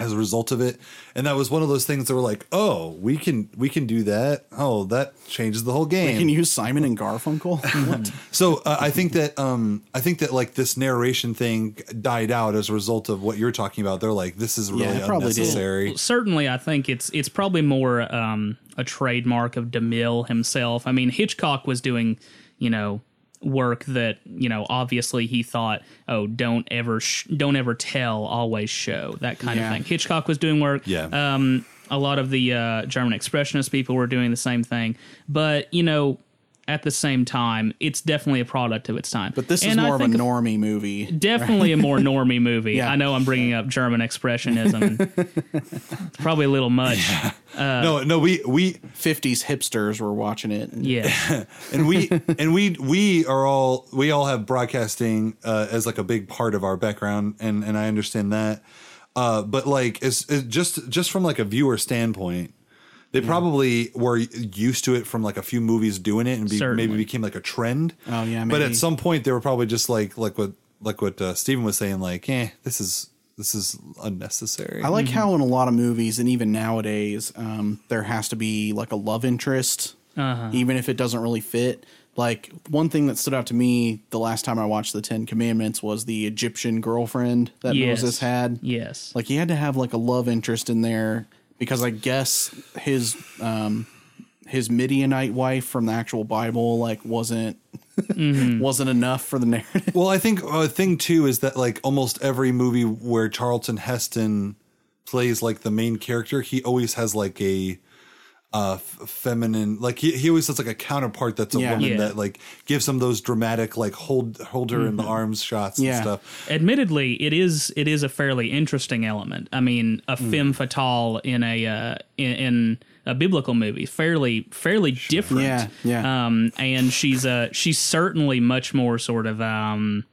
as a result of it and that was one of those things that were like oh we can we can do that oh that changes the whole game We Can you use Simon and Garfunkel? so uh, I think that um, I think that like this narration thing died out as a result of what you're talking about. They're like, this is really it probably did. unnecessary. certainly I think it's it's probably more um, a trademark of DeMille himself. I mean, Hitchcock was doing, you know, work that you know obviously he thought, oh, don't ever sh- don't ever tell, always show that kind Yeah. of thing. Hitchcock was doing work. Yeah. Um, a lot of the uh, German expressionist people were doing the same thing, but you know. At the same time, it's definitely a product of its time. But this is And I more of a think normie movie. definitely a more normie movie. Yeah. I know I'm bringing up German expressionism. It's probably a little much. no, no, we we 50s hipsters were watching it. and- Yeah. and we and we we are all we all have broadcasting uh, as like a big part of our background, and and I understand that. Uh, but like, it's, it just just from like a viewer standpoint, they probably were used to it from like a few movies doing it, and be, Certainly. maybe became like a trend. Oh, yeah, But maybe. at some point, they were probably just like like what like what uh, Stephen was saying, like, eh, this is this is unnecessary. I like how in a lot of movies and even nowadays, um, there has to be like a love interest, Uh-huh. even if it doesn't really fit. Like one thing that stood out to me the last time I watched the Ten Commandments was the Egyptian girlfriend that Yes. Moses had. Yes. Like he had to have like a love interest in there because I guess his um, his Midianite wife from the actual Bible like wasn't wasn't enough for the narrative. Well, I think a thing too is that like almost every movie where Charlton Heston plays like the main character, he always has like a uh f- feminine like he, he always has like a counterpart that's a Yeah. woman Yeah. that like gives him those dramatic like hold hold her in the arms shots and stuff. Admittedly, it is it is a fairly interesting element. I mean, a femme fatale in a uh, in, in a biblical movie, fairly fairly different. Yeah, yeah. Um, and she's uh she's certainly much more sort of um,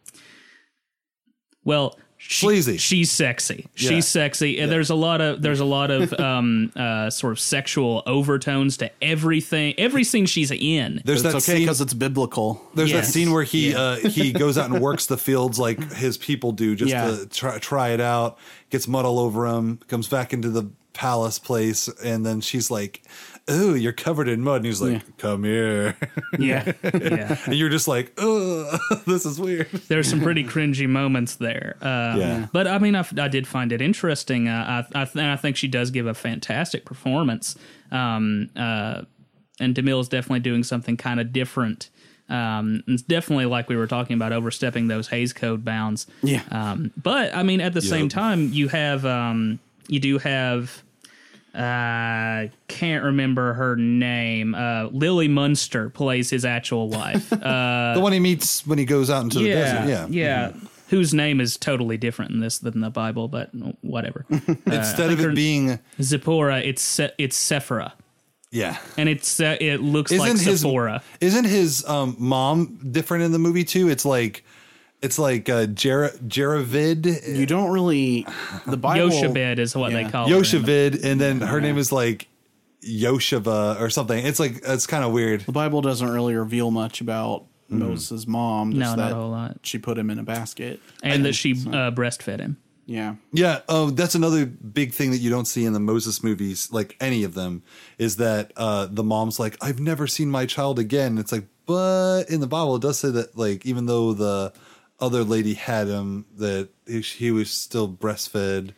well. She, Sleazy. She's sexy. Yeah. She's sexy. And There's a lot of there's a lot of um uh sort of sexual overtones to everything. Every scene she's in. There's It's that okay scene because it's biblical. There's Yes. that scene where he Yeah. uh, he goes out and works the fields like his people do, just Yeah. to try, try it out. Gets mud all over him. Comes back into the palace place, and then she's like, "Oh, you're covered in mud." And he's like, Yeah. "Come here," Yeah. yeah. and you're just like, "Oh, this is weird." there's some pretty cringy moments there. Um, Yeah. But I mean, I, I did find it interesting. Uh, I, I, th- I think she does give a fantastic performance. Um, uh, and DeMille's definitely doing something kind of different. Um, it's definitely like we were talking about overstepping those Hays Code bounds. Yeah. Um, but I mean, at the same time, you have um, you do have uh can't remember her name. Uh Lily Munster plays his actual wife. Uh the one he meets when he goes out into the desert. Yeah, yeah. Whose name is totally different in this than the Bible, but whatever. Instead of it being, Zipporah, it's Se- it's Sephora, yeah. and it's uh, it looks like Isn't his Sephora. isn't his um, mom different in the movie too? It's like it's like uh, Jer- Jeravid. You don't really the Bible. Yoshebed is what they yeah. call her. Yoshevid, and then her name is like Yosheva or something. It's like it's kind of weird. The Bible doesn't really reveal much about Moses' mom. Just No, not a whole lot. She put him in a basket. and that she uh, breastfed him. Yeah. Yeah. Oh, that's another big thing that you don't see in the Moses movies, like any of them, is that uh, the mom's like, "I've never seen my child again." It's like, but in the Bible, it does say that, like, even though the other lady had him, that he, he was still breastfed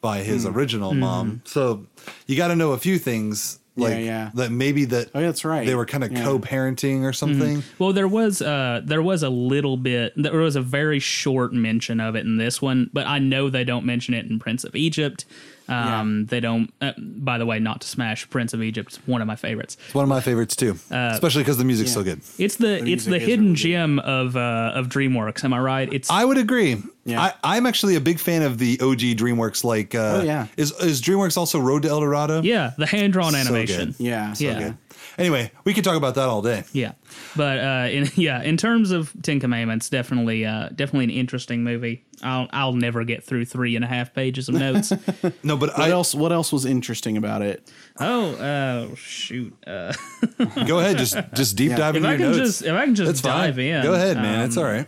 by his Hmm. original mom. So you got to know a few things, like Mm-hmm. yeah. that maybe that Oh, yeah, that's right. they were kind of Yeah. co-parenting or something. Well, there was uh there was a little bit there was a very short mention of it in this one, but I know they don't mention it in Prince of Egypt. Um, they don't. Uh, by the way, not to smash Prince of Egypt, it's one of my favorites. It's one of my favorites too, especially because the music's so good. It's the, it's the hidden really gem of uh of DreamWorks. Am I right? It's I would agree. Yeah. I, I'm actually a big fan of the OG DreamWorks. Like, uh, Oh, yeah. is is DreamWorks also Road to El Dorado? yeah, the hand drawn So animation. good. Yeah. So Yeah. good. Anyway, we could talk about that all day. Yeah, but uh, in yeah, in terms of Ten Commandments, definitely, uh, definitely an interesting movie. I'll I'll never get through three and a half pages of notes. No, but What I else? What else was interesting about it? oh, oh shoot! Uh, go ahead, just just deep dive if into I your can notes. just if I can just That's dive fine. in, Go ahead, man. um, it's all right.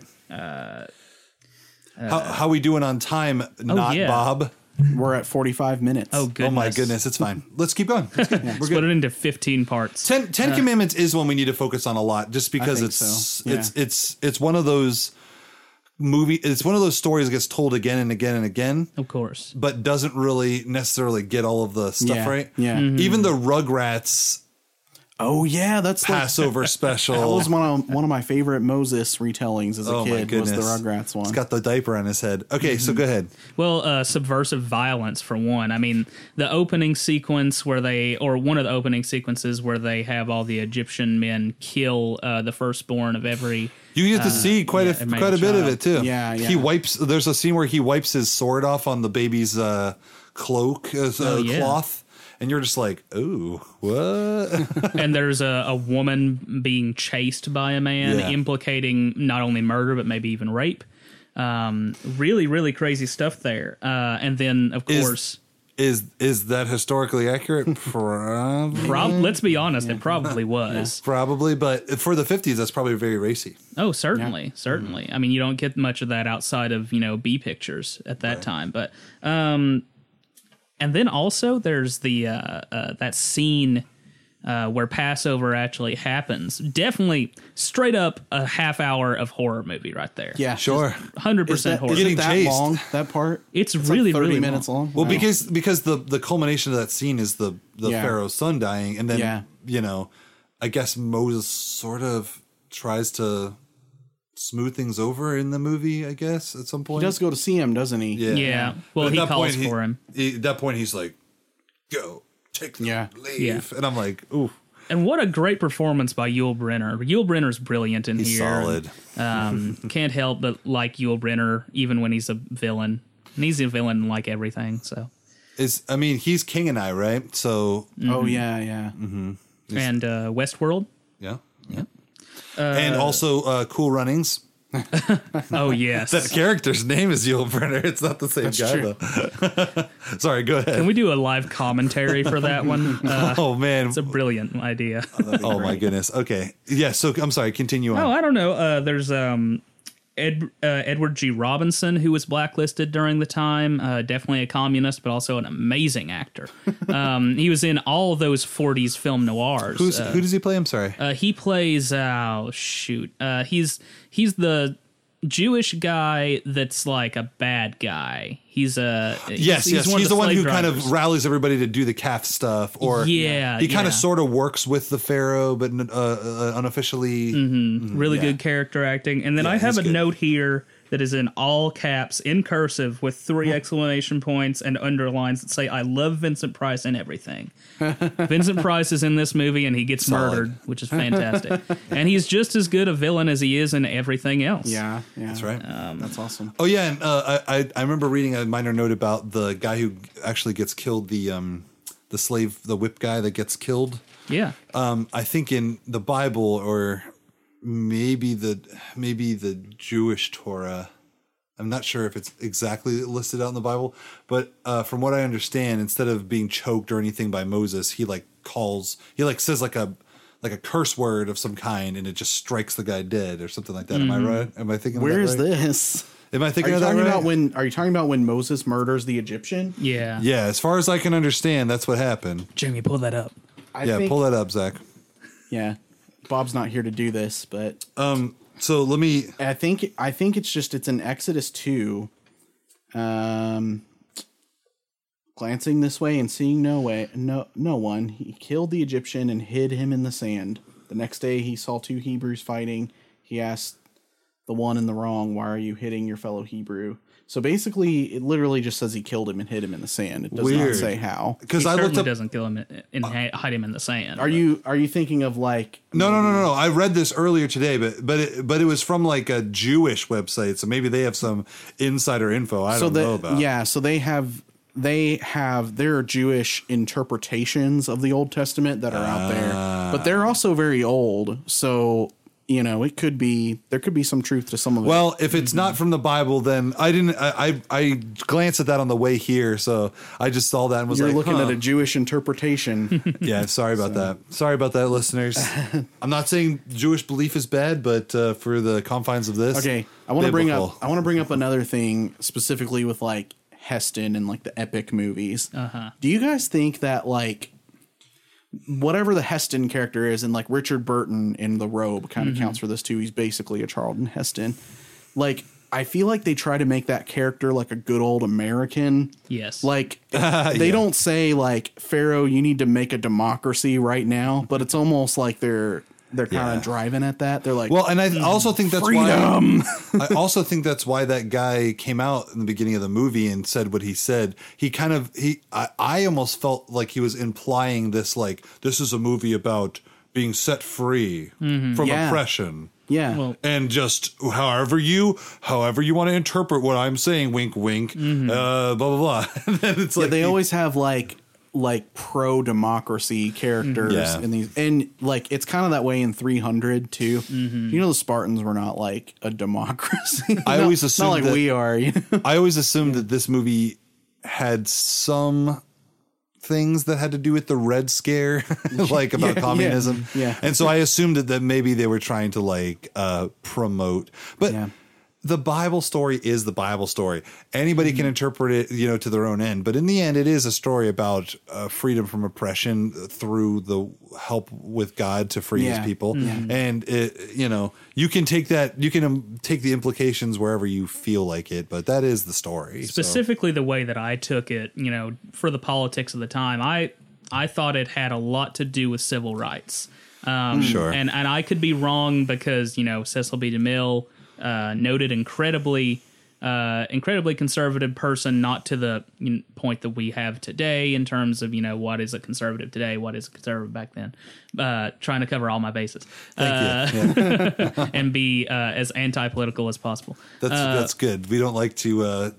how how we doing on time? Not Oh, yeah. Bob. We're at 45 minutes. Oh goodness! Oh my goodness, it's fine. Let's keep going. Let's go. We're Split good. it into fifteen parts. Ten, Ten Commandments is one we need to focus on a lot, just because it's so. Yeah. it's it's it's one of those movie. It's one of those stories that gets told again and again and again. Of course. but doesn't really necessarily get all of the stuff Yeah, right. yeah. Mm-hmm. Even the Rugrats Oh yeah, that's like, Passover special. that was one of one of my favorite Moses retellings as a oh my kid. Was the Rugrats one? He's got the diaper on his head. Okay, so go ahead. Well, uh, subversive violence for one. I mean, the opening sequence where they, or one of the opening sequences where they have all the Egyptian men kill uh, the firstborn of every. You get to see quite yeah, a a quite a bit of it too. Yeah, yeah. He wipes. There's a scene where he wipes his sword off on the baby's uh, cloak, uh, Oh, yeah. cloth, and you're just like, "Ooh, what?" and there's a, a woman being chased by a man, Yeah. implicating not only murder but maybe even rape. Um, really, really crazy stuff there. Uh, and then, of Is- course, is is that historically accurate? Probably, prob- let's be honest, it probably was. probably, but for the 50s, that's probably very racy. Oh, certainly, certainly. I mean, you don't get much of that outside of you know B pictures at that time, but um, and then also there's the uh, uh that scene. Uh, where Passover actually happens. Definitely straight up a half hour of horror movie right there. yeah, Sure. Hundred percent horror. is Getting it that chased. long? That part? It's like really, 30 really minutes long. Well, Wow. because because the the culmination of that scene is the the Yeah. Pharaoh's son dying, and then Yeah. you know, I guess Moses sort of tries to smooth things over in the movie. I guess at some point. he does go to see him, doesn't he? Yeah. Yeah. Well, at he that calls point, he- for him. he- at that point, he's like, "Go, take them, Yeah. leave," Yeah. and I'm like, "Ooh, And what a great performance by Yul Brynner. Yul Brynner's brilliant in he's here. solid." Um, can't help but like Yul Brynner, even when he's a villain. And he's a villain in like everything. So, Is I mean, he's King and I, right? So Oh yeah, yeah. and uh, Westworld. yeah, yeah, and also uh, Cool Runnings. Oh yes. That character's name is Yul Brynner. It's not the same guy true. though. Sorry, go ahead. Can we do a live commentary for that one? Uh, oh man, it's a brilliant idea. oh my goodness. Okay, yeah. So I'm sorry. Continue on. Oh, I don't know. Uh, there's um, Ed, uh, Edward G. Robinson, who was blacklisted during the time. Uh, definitely a communist, but also an amazing actor. um, he was in all those 40s film noirs. Who's uh, who does he play? I'm sorry. uh, he plays. Oh shoot. Uh, he's he's the Jewish guy that's like a bad guy. He's a yes, he's, yes. one He's of the, one who kind of rallies everybody to do the calf stuff, or Yeah, he kind yeah. of sort of works with the pharaoh, but uh, uh, unofficially. really yeah. good character acting. And then Yeah, I have a good. note here that is in all caps in cursive with three exclamation points and underlines that say I love Vincent Price and everything. Vincent Price is in this movie and he gets Solid. murdered, which is fantastic. and he's just as good a villain as he is in everything else. Yeah, yeah. That's right. That's awesome. Oh yeah, and uh, I I- I remember reading a minor note about the guy who actually gets killed. The um the slave, the whip guy that gets killed. Yeah. Um, I think in the Bible or maybe the maybe the Jewish Torah. I'm not sure if it's exactly listed out in the Bible, but uh, from what I understand, instead of being choked or anything by Moses, he like calls, he like says like a like a curse word of some kind, and it just strikes the guy dead or something like that. Am I right? Am I thinking? Where of is right? this? Am I thinking Are you of that talking right? about when? Are you talking about when Moses murders the Egyptian? Yeah. Yeah, as far as I can understand, that's what happened. Jamie, pull that up. I yeah, think- pull that up, Zach. Yeah, Bob's not here to do this, but Um, so let me. I think I think it's just it's an Exodus two. Um, glancing this way and seeing no way, no no one, he killed the Egyptian and hid him in the sand. The next day, he saw two Hebrews fighting. He asked the one in the wrong, "Why are you hitting your fellow Hebrew?" So basically, it literally just says he killed him and hid him in the sand. It does Weird. not say how. Because He I looked certainly up. doesn't kill him and- and ha- uh, hide him in the sand. Are you are you thinking of like No, no, no, no, no. I read this earlier today, but but it, but it was from like a Jewish website, so maybe they have some insider info I so don't the, know about. Yeah, so they have they have their Jewish interpretations of the Old Testament that are out there, but they're ah. also very old. So you know, it could be there could be some truth to some of it. Well, if it's not from the Bible, then I didn't. I, I I glanced at that on the way here, so I just saw that and was you're like, looking huh. at a Jewish interpretation. Yeah, sorry about that. Sorry about that, listeners. I'm not saying Jewish belief is bad, but uh, for the confines of this, okay, I want to bring up. I want to bring up another thing specifically with like Heston and like the epic movies. Uh-huh. Do you guys think that like whatever the Heston character is, and like Richard Burton in The Robe kind of mm-hmm. counts for this too. He's basically a Charlton Heston. Like I feel like they try to make that character like a good old American. Yes. Like they don't say like Pharaoh, you need to make a democracy right now, but it's almost like they're they're kind of Yeah. driving at that. They're like, Well, and I also think that's freedom. why I also think that's why that guy came out in the beginning of the movie and said what he said. He kind of he I, I almost felt like he was implying this like this is a movie about being set free from Yeah. oppression. yeah, Well, And just however you however you want to interpret what I'm saying, wink wink, uh, blah blah blah. and then it's Yeah, like they always have like like pro democracy characters Yeah. in these, and like it's kind of that way in 300 too. You know, the Spartans were not like a democracy. I Not- always not like that- we are. You know? I always assumed that this movie had some things that had to do with the Red Scare, like about Yeah, communism. yeah, yeah. And so I assumed that, that maybe they were trying to like uh, promote. But Yeah. The Bible story is the Bible story. Anybody Mm-hmm. can interpret it, you know, to their own end. But in the end, it is a story about uh, freedom from oppression through the help with God to free Yeah. His people. And it, you know, you can take that, you can um, take the implications wherever you feel like it. But that is the story. so- specifically the way that I took it, you know, for the politics of the time, I I thought it had a lot to do with civil rights. Um, Sure. And and I could be wrong because you know Cecil B. DeMille, uh, noted incredibly. Uh, incredibly conservative person, not to the you know, point that we have today in terms of you know what is a conservative today, what is a conservative back then. Uh, trying to cover all my bases Thank you. Yeah. and be uh, as anti-political as possible. That's that's good. We don't like to. Uh,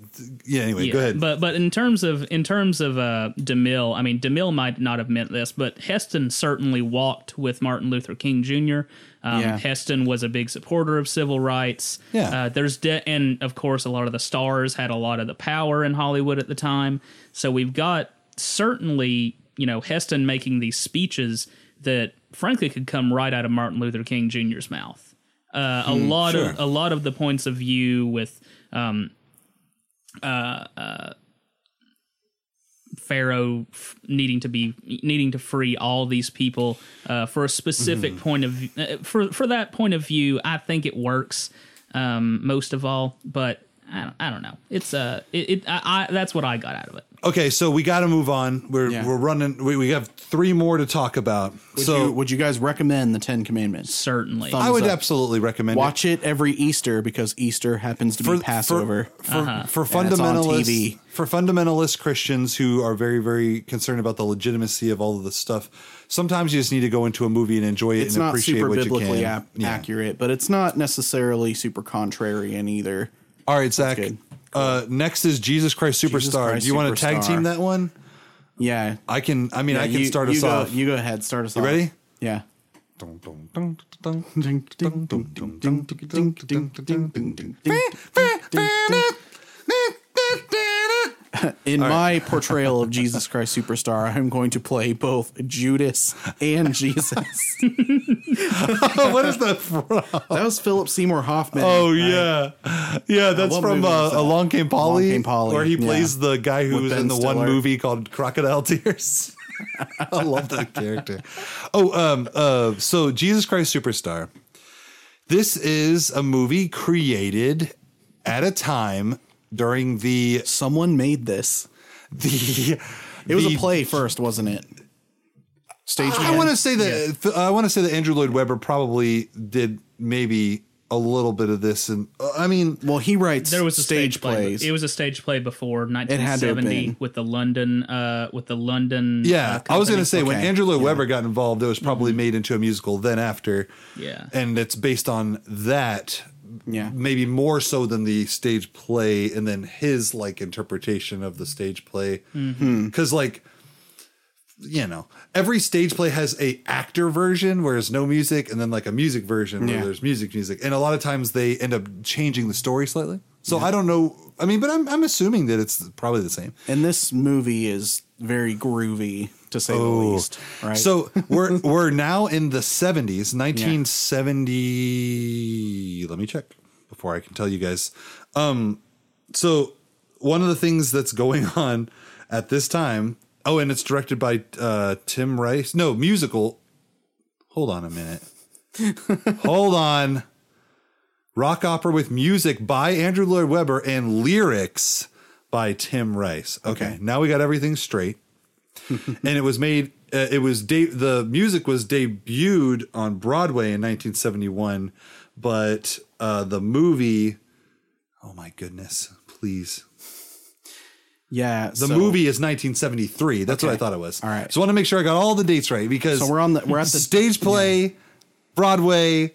yeah. Anyway, go ahead. But but in terms of in terms of uh, DeMille, I mean DeMille might not have meant this, but Heston certainly walked with Martin Luther King Jr. Um, Yeah. Heston was a big supporter of civil rights. Yeah. uh, there's de- and of course a lot of the stars had a lot of the power in Hollywood at the time. So we've got certainly you know Heston making these speeches that frankly could come right out of Martin Luther King Jr.'s mouth. Uh, a lot sure. of a lot of the points of view with Pharaoh f- needing to be needing to free all these people uh, for a specific point of view. Uh, for for that point of view, I think it works um, most of all. But I don't, I don't know. It's uh, it, it I, I that's what I got out of it. Okay, so we got to move on. We're Yeah. we're running. We, we have three more to talk about. Would so you, would you guys recommend the Ten Commandments? Certainly, Thumb- I would up. absolutely recommend Watch it every Easter because Easter happens to it. be Passover. for for, for And it's on fundamentalists TV. for fundamentalist Christians who are very very concerned about the legitimacy of all of this stuff. Sometimes you just need to go into a movie and enjoy it it's and not appreciate super what you biblically can. ap- Yeah. accurate, but it's not necessarily super contrarian either. All right, Zach. good. Uh, next is Jesus Christ Superstar. Jesus Christ Do you want to tag Superstar. team that one? Yeah, I can. I mean, I can you- start you us go, off. You go ahead. Start us off. You ready? Yeah. In my portrayal of Jesus Christ Superstar, I'm going to play both Judas and Jesus. what is that from? that was Philip Seymour Hoffman. Oh I- yeah, yeah. That's what from movie uh, was that? Along Came Polly, Along Came Polly, where he yeah. plays the guy who With was Ben in the one movie called Crocodile Tears. I love that character. Oh, um, uh, so Jesus Christ Superstar. This is a movie created at a time during the Someone made this. the. It was the- a play first, wasn't it? Stage. I want to say that I want to say that Andrew Lloyd Webber probably did maybe a little bit of this, and uh, I mean, Well, he writes there was a stage, stage, play. plays. It was a stage play before had to have 1970 with the London uh, with the London. Yeah, uh, I was going to say when Andrew Lloyd Webber got involved, it was probably made into a musical. Then after, Yeah. and it's based on that. Yeah. maybe more so than the stage play, and then his like interpretation of the stage play. Mm-hmm. Because like, you know, every stage play has a actor version where there's no music, and then like a music version where Yeah. there's music, music, and a lot of times they end up changing the story slightly. So I don't know. I mean, but I'm I'm assuming that it's probably the same. and this movie is very groovy, to say the least. Right. Oh. So we're we're now in the 70s, 1970. Let me check before I can tell you guys. Um, so one of the things that's going on at this time. Oh, and it's directed by uh, Tim Rice. No, musical. Hold on a minute. Hold on. rock opera with music by Andrew Lloyd Webber and lyrics by Tim Rice. Okay, Okay. now we got everything straight. and it was made. Uh, it was de- the music was debuted on Broadway in 1971, but uh, the movie. Oh my goodness! Please, Yeah. the movie is 1973. That's what I thought it was. All right. So I want to make sure I got all the dates right because So we're on the we're at the stage play, Broadway,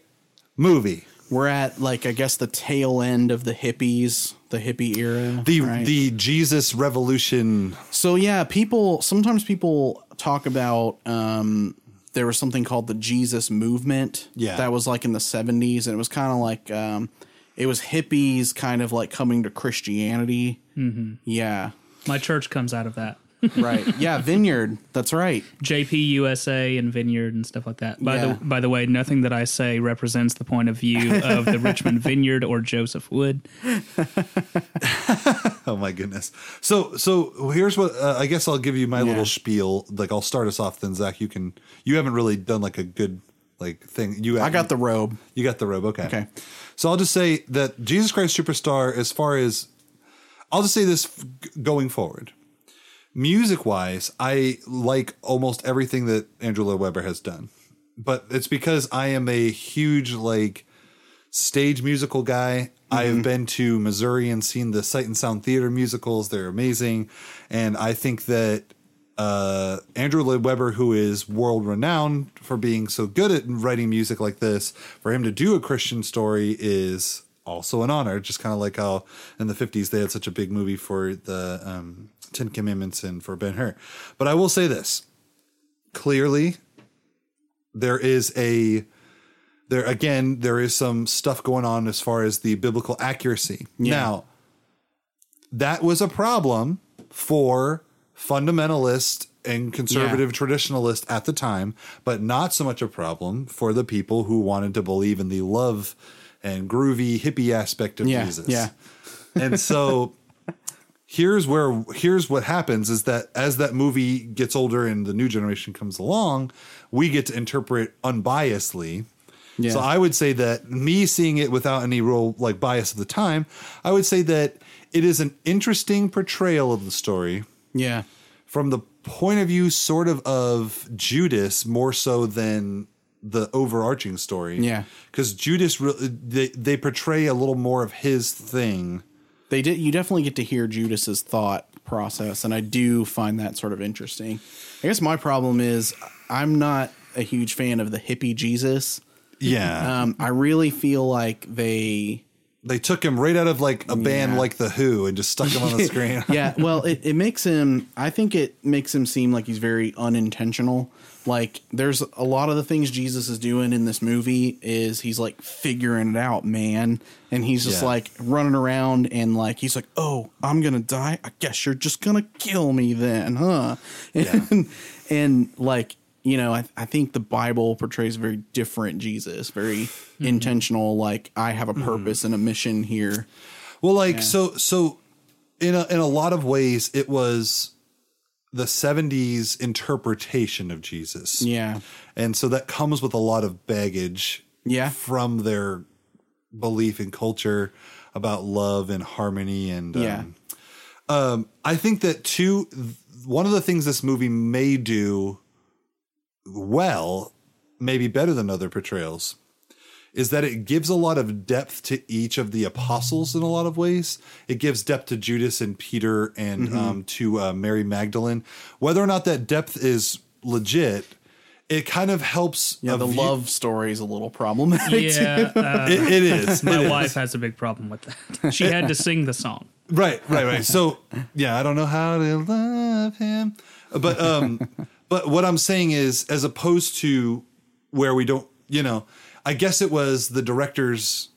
movie. we're at like I guess the tail end of the hippies, the hippie era. The right? the Jesus Revolution. So yeah, people sometimes people talk about um there was something called the Jesus movement. Yeah. That was like in the 70s and it was kind of like um it was hippies kind of like coming to Christianity. Mm-hmm. Yeah. My church comes out of that. Right. yeah, Vineyard. That's right. JP USA and Vineyard and stuff like that. By Yeah. the by the way, nothing that I say represents the point of view of the Richmond Vineyard or Joseph Wood. Oh my goodness. So so here's what uh, I guess I'll give you my Yeah. little spiel. Like I'll start us off. Then Zach, you can. You haven't really done like a good like thing. You I got the robe. You got the robe. Okay. Okay. So I'll just say that Jesus Christ Superstar, as far as I'll just say this f- g- going forward, music wise, I like almost everything that Andrew Lloyd Webber has done, but it's because I am a huge like stage musical guy. I've been to Missouri and seen the Sight and Sound Theater musicals. They're amazing. And I think that uh, Andrew Lloyd Webber, who is world renowned for being so good at writing music like this, for him to do a Christian story is also an honor. Just kind of like how in the 50s they had such a big movie for the um, Ten Commandments and for Ben Hur. But I will say this clearly, there is a there again there is some stuff going on as far as the biblical accuracy now that was a problem for fundamentalist and conservative traditionalist at the time but not so much a problem for the people who wanted to believe in the love and groovy hippie aspect of Yeah, jesus yeah. and so here's where here's what happens is that as that movie gets older and the new generation comes along we get to interpret unbiasedly Yeah. so i would say that me seeing it without any real like bias at the time i would say that it is an interesting portrayal of the story Yeah. from the point of view sort of of judas more so than the overarching story Yeah. because judas they, they portray a little more of his thing They did you definitely get to hear Judas's thought process and I do find that sort of interesting. I guess my problem is I'm not a huge fan of the hippie Jesus. yeah Um, I really feel like they They took him right out of like a band Yeah. like The Who and just stuck him on the screen. yeah, well, it, it makes him. I think it makes him seem like he's very unintentional. Like there's a lot of the things Jesus is doing in this movie is he's like figuring it out, man, and he's just Yeah. like running around and like he's like, oh, I'm gonna die. I guess you're just gonna kill me then, huh? And, and like you know, I, I think the Bible portrays a very different Jesus, very mm-hmm. intentional. Like I have a mm-hmm. purpose and a mission here. Well, like so so in a in a lot of ways it was the 70s interpretation of Jesus. Yeah, And so that comes with a lot of baggage Yeah. from their belief in culture about love and harmony and Yeah. um, um I think that too one of the things this movie may do well, maybe better than other portrayals, is that it gives a lot of depth to each of the apostles in a lot of ways. It gives depth to Judas and Peter and Mm-hmm. um, to uh, Mary Magdalene. Whether or not that depth is legit, it kind of helps. yeah. The view- love story is a little problematic. too. Yeah, uh, It, it is. my It is. wife has a big problem with that. She had to sing the song. Right, right, right. So yeah, I don't know how to love him, but um, but what I'm saying is, as opposed to where we don't, you know, I guess it was the director's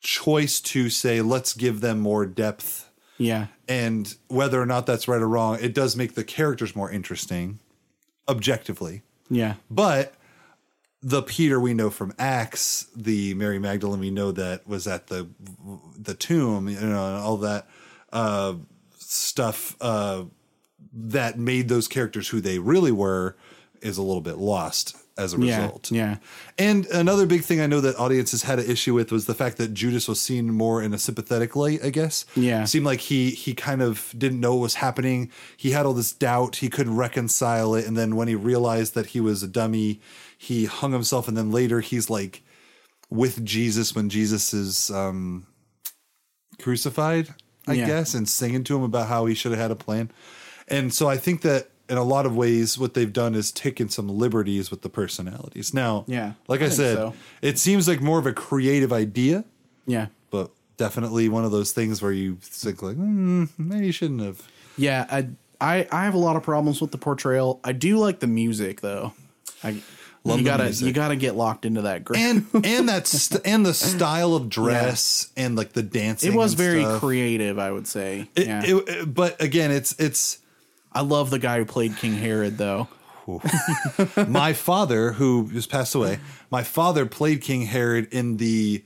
choice to say let's give them more depth, Yeah. and whether or not that's right or wrong, it does make the characters more interesting, objectively. Yeah. But the Peter we know from Acts, the Mary Magdalene we know that was at the the tomb, you know, and all that uh, stuff uh, that made those characters who they really were is a little bit lost. As a Yeah, result. yeah. And another big thing I know that audiences had an issue with was the fact that Judas was seen more in a sympathetic light, I guess. Yeah. It seemed like he he kind of didn't know what was happening. He had all this doubt, he couldn't reconcile it, and then when he realized that he was a dummy, he hung himself and then later he's like with Jesus when Jesus is um crucified, I Yeah. guess, and singing to him about how he should have had a plan. And so I think that in a lot of ways, what they've done is taken some liberties with the personalities. Now, Yeah, like I I, said, so. it seems like more of a creative idea, Yeah. but definitely one of those things where you think like, hmm, maybe you shouldn't have. Yeah, I, I I have a lot of problems with the portrayal. I do like the music though. I Love you gotta music. you gotta get locked into that group. And and that st- and the style of dress and like the dancing. it was very stuff. creative, I would say. It- yeah. it- it- but again, it's it's I love the guy who played King Herod though. my father, who just passed away, my father played King Herod in the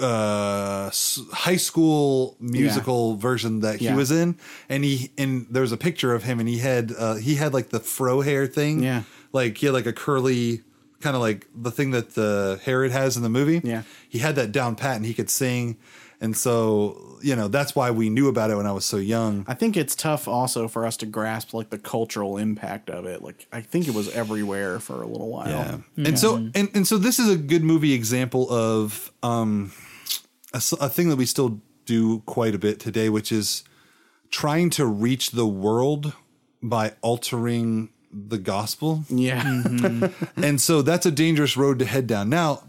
uh, high school musical version that he Yeah. was in, and he and there was a picture of him, and he had uh, he had like the fro hair thing, Yeah. like he had like a curly kind of like the thing that the Herod has in the movie, Yeah. He had that down pat, and he could sing, and so you know that's why we knew about it when I was so young. I think it's tough also for us to grasp like the cultural impact of it. Like I think it was everywhere for a little while. Yeah. And so and, and so this is a good movie example of um a thing that we still do quite a bit today which is trying to reach the world by altering the gospel. Yeah. and so that's a dangerous road to head down. Now,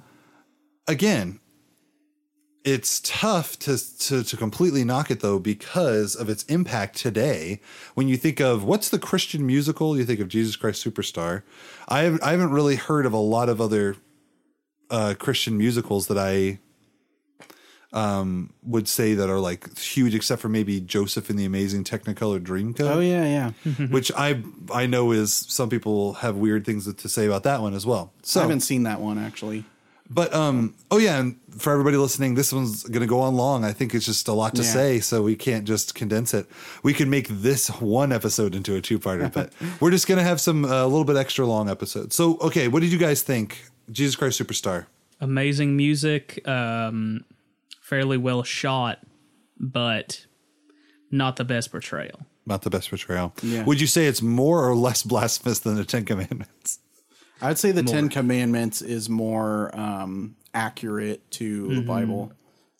again, it's tough to, to to completely knock it though because of its impact today. When you think of what's the Christian musical, you think of Jesus Christ Superstar. I haven't, I haven't really heard of a lot of other uh, Christian musicals that I um, would say that are like huge, except for maybe Joseph in the Amazing Technicolor Dreamcoat oh yeah, yeah. which I I know is some people have weird things to say about that one as well. So I haven't seen that one actually. But um, oh yeah, and for everybody listening, this one's going to go on long. I think it's just a lot to Yeah. say, so we can't just condense it. We can make this one episode into a two-parter, but we're just going to have some uh, a little bit extra long episodes. So, okay, what did you guys think? Jesus Christ Superstar. Amazing music, um, fairly well shot, but not the best portrayal. Not the best portrayal. Yeah. Would you say it's more or less blasphemous than the Ten Commandments? I'd say the Ten Commandments is more um, accurate to the Bible.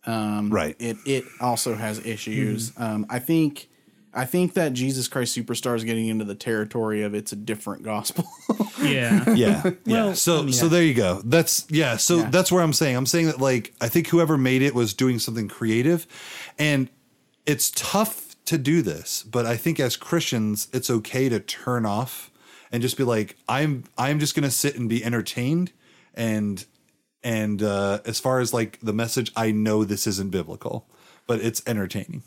Um, Right. It it also has issues. Um, I think I think that Jesus Christ Superstar is getting into the territory of it's a different gospel. Yeah. Yeah. yeah. Well, So so there you go. That's yeah. So Yeah. that's where I'm saying. I'm saying that like I think whoever made it was doing something creative, and it's tough to do this. But I think as Christians, it's okay to turn off and just be like, I'm I'm just gonna sit and be entertained and and uh, as far as like the message, I know this isn't biblical, but it's entertaining.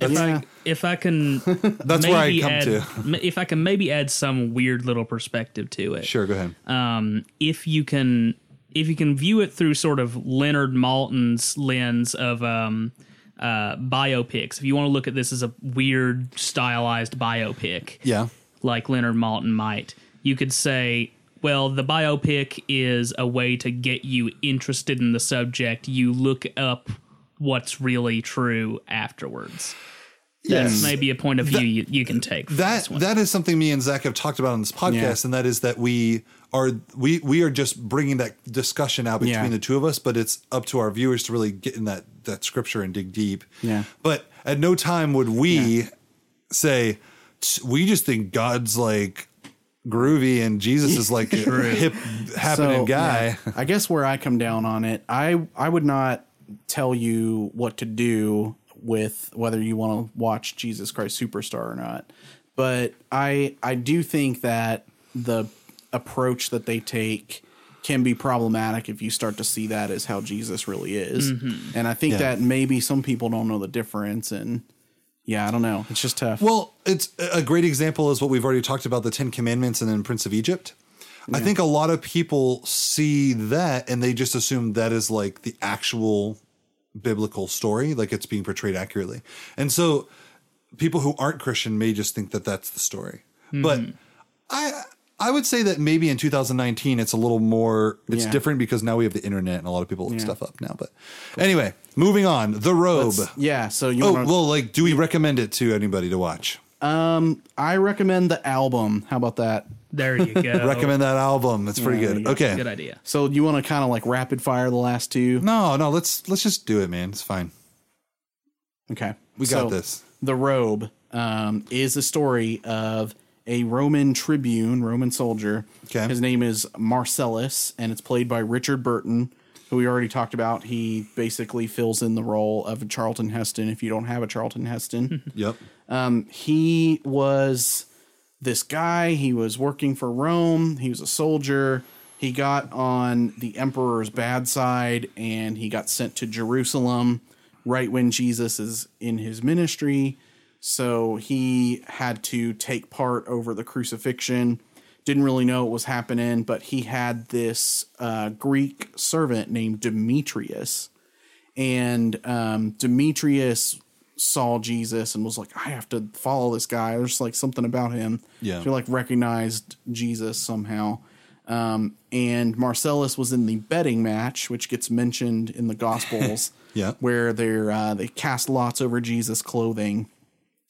If Yeah. I if I can That's where I come add, to. If I can maybe add some weird little perspective to it. Sure, go ahead. um, if you can if you can view it through sort of Leonard Maltin's lens of um, uh, biopics, if you want to look at this as a weird stylized biopic, yeah. Like Leonard Maltin might, you could say, well, the biopic is a way to get you interested in the subject. You look up what's really true afterwards. That's maybe a point of view you, you can take. That that is something me and Zach have talked about on this podcast, Yeah. and that is that we are we we are just bringing that discussion out between Yeah. the two of us, but it's up to our viewers to really get in that that scripture and dig deep. Yeah. But at no time would we say "T- we just think God's like groovy and Jesus is like a hip happening So, guy. yeah, I guess where I come down on it, I I would not tell you what to do with whether you want to watch Jesus Christ Superstar or not. But I I do think that the approach that they take can be problematic if you start to see that as how Jesus really is. Mm-hmm. And I think Yeah. that maybe some people don't know the difference and yeah, I don't know. It's just tough. Well, it's a great example is what we've already talked about the Ten Commandments and then Prince of Egypt. I think a lot of people see that and they just assume that is like the actual biblical story, like it's being portrayed accurately. And so people who aren't Christian may just think that that's the story. But hmm. I I would say that maybe in 2019 it's a little more it's Yeah. different because now we have the internet and a lot of people look stuff up now. But anyway, moving on. The Robe. Yeah, so you Oh want to well, like, do we recommend it to anybody to watch? Um, I recommend the album. How about that? There you go. Recommend that album. It's pretty Yeah, good. you go. Okay. Good idea. So you want to kind of like rapid fire the last two? No, no, let's let's just do it, man. It's fine. Okay. We So, got this. The Robe um, is a story of a Roman tribune, Roman soldier. Okay. His name is Marcellus, and it's played by Richard Burton, who we already talked about. He basically fills in the role of Charlton Heston if you don't have a Charlton Heston. Yep. Um, he was this guy. He was working for Rome. He was a soldier. He got on the emperor's bad side and he got sent to Jerusalem right when Jesus is in his ministry. So he had to take part over the crucifixion. Didn't really know what was happening, but he had this uh, Greek servant named Demetrius and um, Demetrius saw Jesus and was like, I have to follow this guy. There's like something about him. Yeah. He like recognized Jesus somehow. Um, and Marcellus was in the betting match, which gets mentioned in the Gospels. Yeah. Where they're uh, they cast lots over Jesus' clothing.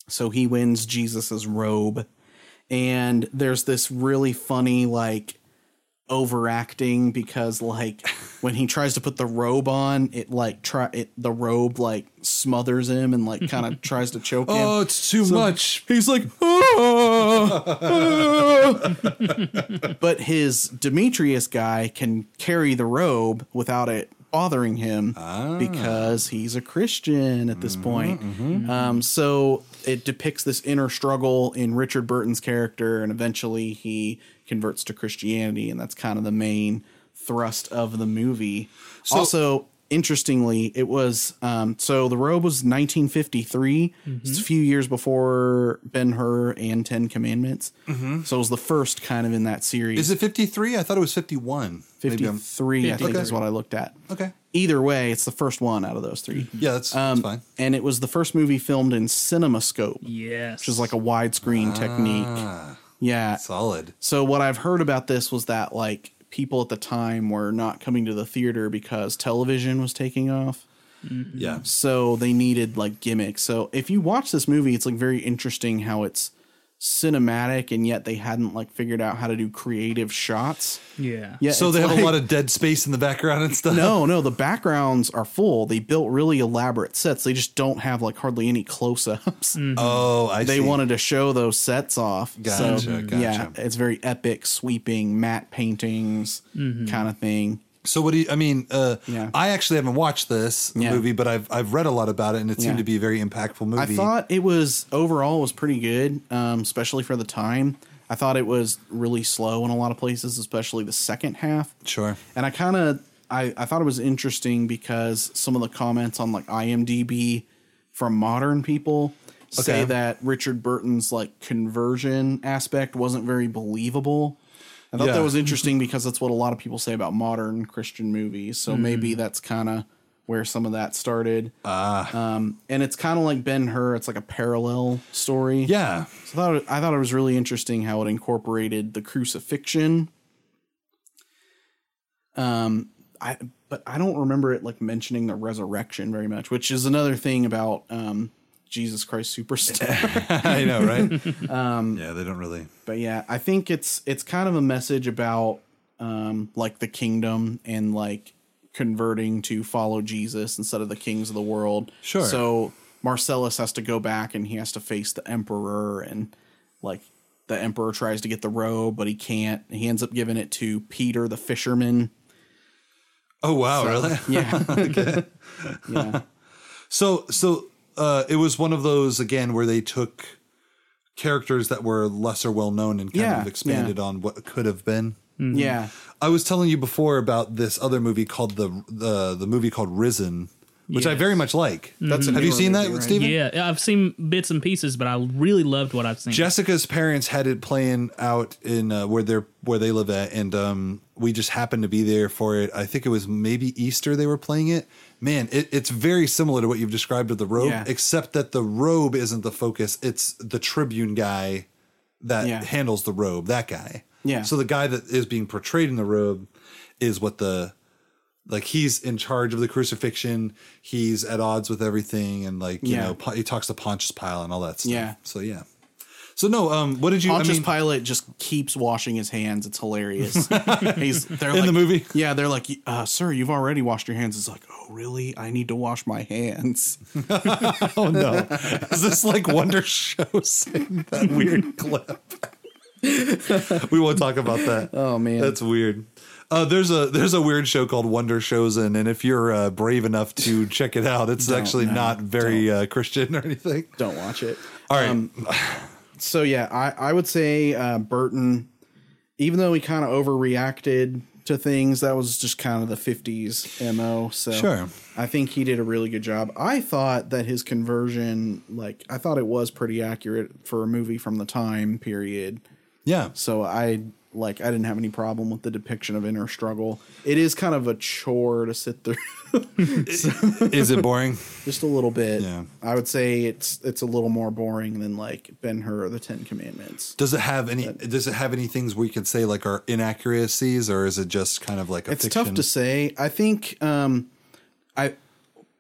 So he wins Jesus's robe. And there's this really funny like overacting because like when he tries to put the robe on it like try it the robe like smothers him and like kind of tries to choke him Oh, it's too much. he's like "Ah, ah." but his demetrius guy can carry the robe without it bothering him because ah. he's a christian at this mm-hmm, point. Mm-hmm. um, so it depicts this inner struggle in richard burton's character and eventually he converts to christianity and that's kind of the main thrust of the movie. Also interestingly it was um, so the robe was 1953 it's a few years before ben hur and 10 commandments so it was the first kind of in that series Is it 53? I thought it was 51. Maybe I'm- 53 i think Okay. is what i looked at Okay. either way it's the first one out of those three Yeah, that's, um, that's fine. and it was the first movie filmed in cinemascope Yes. which is like a widescreen technique Ah, yeah solid. so what I've heard about this was that like people at the time were not coming to the theater because television was taking off. Mm-hmm. Yeah. So they needed like gimmicks. So if you watch this movie, it's like very interesting how it's cinematic and yet they hadn't like figured out how to do creative shots. yeah. Yeah. So they have like- a lot of dead space in the background and stuff. No, no, the backgrounds are full. They built really elaborate sets. They just don't have like hardly any close-ups. Mm-hmm. Oh, I They see. wanted to show those sets off. Gotcha, so, gotcha. Yeah, it's very epic, sweeping matte paintings mm-hmm. kind of thing. So what do you? I mean, uh, Yeah. I actually haven't watched this Yeah. movie, but I've I've read a lot about it, and it seemed Yeah. to be a very impactful movie. I thought it was overall was pretty good, um, especially for the time. I thought it was really slow in a lot of places, especially the second half. sure. And I kind of I, I thought it was interesting because some of the comments on like IMDb from modern people say that Richard Burton's like conversion aspect wasn't very believable. I thought Yeah. that was interesting because that's what a lot of people say about modern Christian movies. So maybe that's kind of where some of that started. Ah, Um, and it's kind of like Ben Hur. It's like a parallel story. yeah. So I thought it, I thought it was really interesting how it incorporated the crucifixion. Um, I but I don't remember it like mentioning the resurrection very much, which is another thing about um Jesus Christ Superstar. I know, right? um, yeah, they don't really. but yeah, I think it's it's kind of a message about um like the kingdom and like converting to follow Jesus instead of the kings of the world. Sure. So Marcellus has to go back and he has to face the emperor and like the emperor tries to get the robe but he can't. He ends up giving it to Peter the fisherman. Oh wow, really? Yeah. yeah. So so uh, it was one of those again where they took characters that were lesser well known and kind Yeah, of expanded on what could have been. Yeah. I was telling you before about this other movie called the the the movie called Risen, which I very much like. That's a have you newer seen that, movie, right? Stephen? Yeah, I've seen bits and pieces, but I really loved what I've seen. Jessica's parents had it playing out in uh, where they're where they live at, and um, we just happened to be there for it. I think it was maybe Easter they were playing it. Man, it, it's very similar to what you've described of the robe, Yeah. except that the robe isn't the focus; it's the Tribune guy that Yeah. handles the robe. That guy. Yeah. So the guy that is being portrayed in the robe is what the like he's in charge of the crucifixion. He's at odds with everything, and like you Yeah. know, he talks to Pontius Pilate and all that stuff. Yeah. So yeah. So no, um, what did you? Pontius I mean, Pilate just keeps washing his hands. It's hilarious. He's they're in like, the movie. Yeah, they're like, uh, "Sir, you've already washed your hands." It's like, "Oh, really? I need to wash my hands." Oh no! Is this like Wonder Show that weird clip? we won't talk about that. Oh, man. that's weird. Uh, there's a there's a weird show called Wonder Chosen, and if you're uh, brave enough to check it out, it's actually no, not very uh, Christian or anything. Don't watch it. All right, Um, So yeah, I I would say uh, Burton, even though he kind of overreacted to things, that was just kind of the '50s mo. So Sure. I think he did a really good job. I thought that his conversion, like, I thought it was pretty accurate for a movie from the time period. yeah, So I like I didn't have any problem with the depiction of inner struggle. It is kind of a chore to sit through is it boring? just a little bit. Yeah. I would say it's it's a little more boring than like Ben Hur or the Ten Commandments. Does it have any? Does it have any things we could say like are inaccuracies, or is it just kind of like a It's fiction? tough to say. I think um I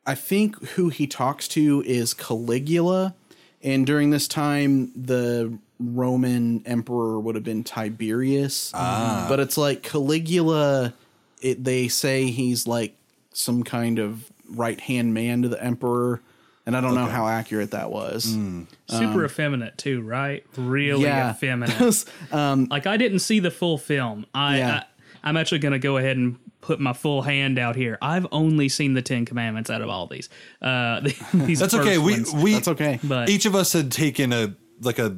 I think who he talks to is Caligula and during this time the Roman emperor would have been Tiberius. Ah. But it's like Caligula it, they say he's like some kind of right-hand man to the emperor and I don't know how accurate that was. Super effeminate too, right? Really Yeah. effeminate. um like I didn't see the full film. I, Yeah. I I'm actually going to go ahead and put my full hand out here. I've only seen the Ten Commandments out of all these. Uh, these That's okay. We ones. we That's okay. But- each of us had taken a like a.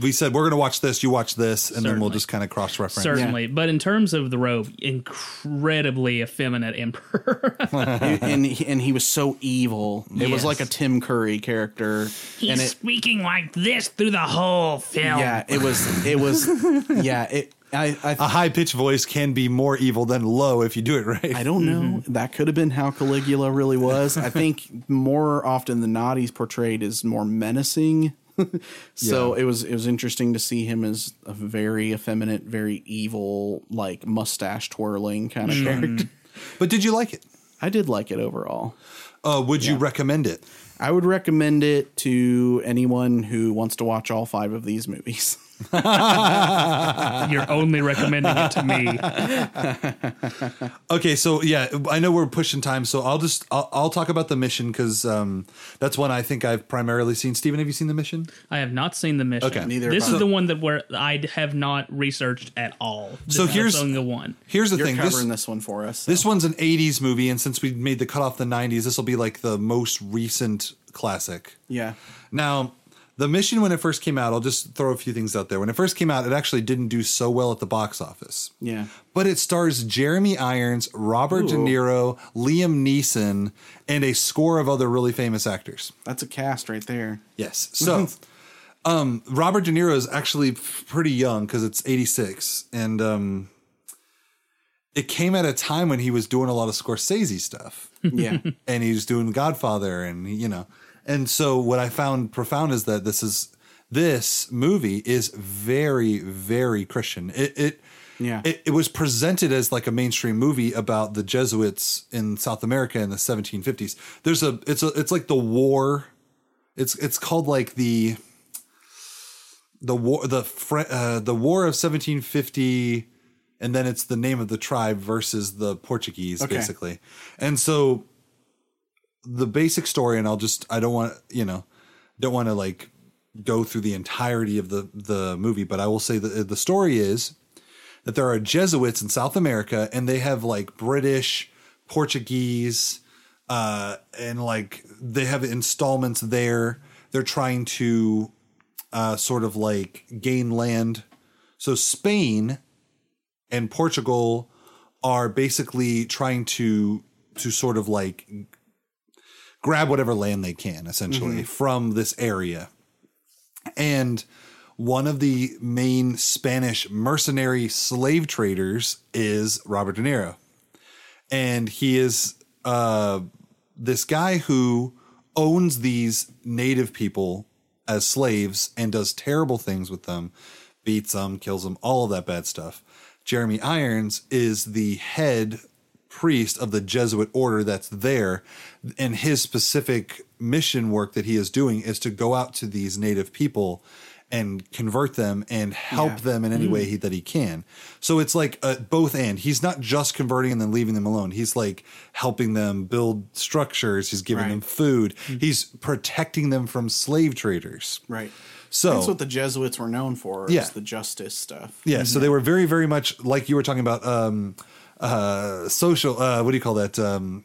We said we're going to watch this. You watch this, and then we'll just kind of cross reference. certainly. But in terms of the robe, incredibly effeminate emperor. and he, and he was so evil. It was like a Tim Curry character. and it speaking like this through the whole film. yeah, it was it was yeah, it I I A high pitched voice can be more evil than low if you do it right. I don't know. Mm-hmm. That could have been how Caligula really was. I think more often than not, he's portrayed as more menacing. so Yeah. it was it was interesting to see him as a very effeminate, very evil, like mustache twirling kind of character. But did you like it? I did like it overall. Uh, would you recommend it? I would recommend it to anyone who wants to watch all five of these movies. You're only recommending it to me. Okay, so yeah, I know we're pushing time, so I'll just I'll, I'll talk about the mission because um, that's one I think I've primarily seen. Stephen, have you seen the mission? I have not seen the mission. Okay. Neither This is I. the one that where I have not researched at all. So here's- only the one. Here's the You're thing: covering this this, one for us. so. this one's an '80s movie, and since we made the cutoff the '90s, this will be like the most recent classic. yeah. Now, the mission when it first came out, I'll just throw a few things out there. When it first came out, it actually didn't do so well at the box office. Yeah. But it stars Jeremy Irons, Robert De Niro, Liam Neeson, and a score of other really famous actors. That's a cast right there. Yes. So, um, Robert De Niro is actually pretty young because it's 86. And um, it came at a time when he was doing a lot of Scorsese stuff Yeah. and he was doing Godfather and, you know. And so, what I found profound is that this is. This movie is very, very Christian. It, it Yeah. it, it was presented as like a mainstream movie about the Jesuits in South America in the 1750s. There's a it's a it's like the war. It's it's called like the the war the uh, the war of 1750 and then it's the name of the tribe versus the Portuguese Okay. basically. And so the basic story and I'll just I don't want you know don't want to like go through the entirety of the the movie but I will say that the story is that there are Jesuits in South America and they have like British, Portuguese, uh, and like they have installments there. They're trying to uh, sort of like gain land. So Spain and Portugal are basically trying to to sort of like grab whatever land they can essentially from this area. And one of the main Spanish mercenary slave traders is Robert De Niro. And he is uh, this guy who owns these native people as slaves and does terrible things with them, beats them, kills them, all of that bad stuff. Jeremy Irons is the head priest of the Jesuit order that's there, and his specific mission work that he is doing is to go out to these native people and convert them and help Yeah. them in any way he, that he can. So it's like uh, both and. He's not just converting and then leaving them alone. He's like helping them build structures. He's giving Right. them food. He's protecting them from slave traders. Right. So That's what the Jesuits were known for. Yeah. Is the justice stuff. Yeah, so they were very, very much like you were talking about um, uh, social. Uh, what do you call that? Um,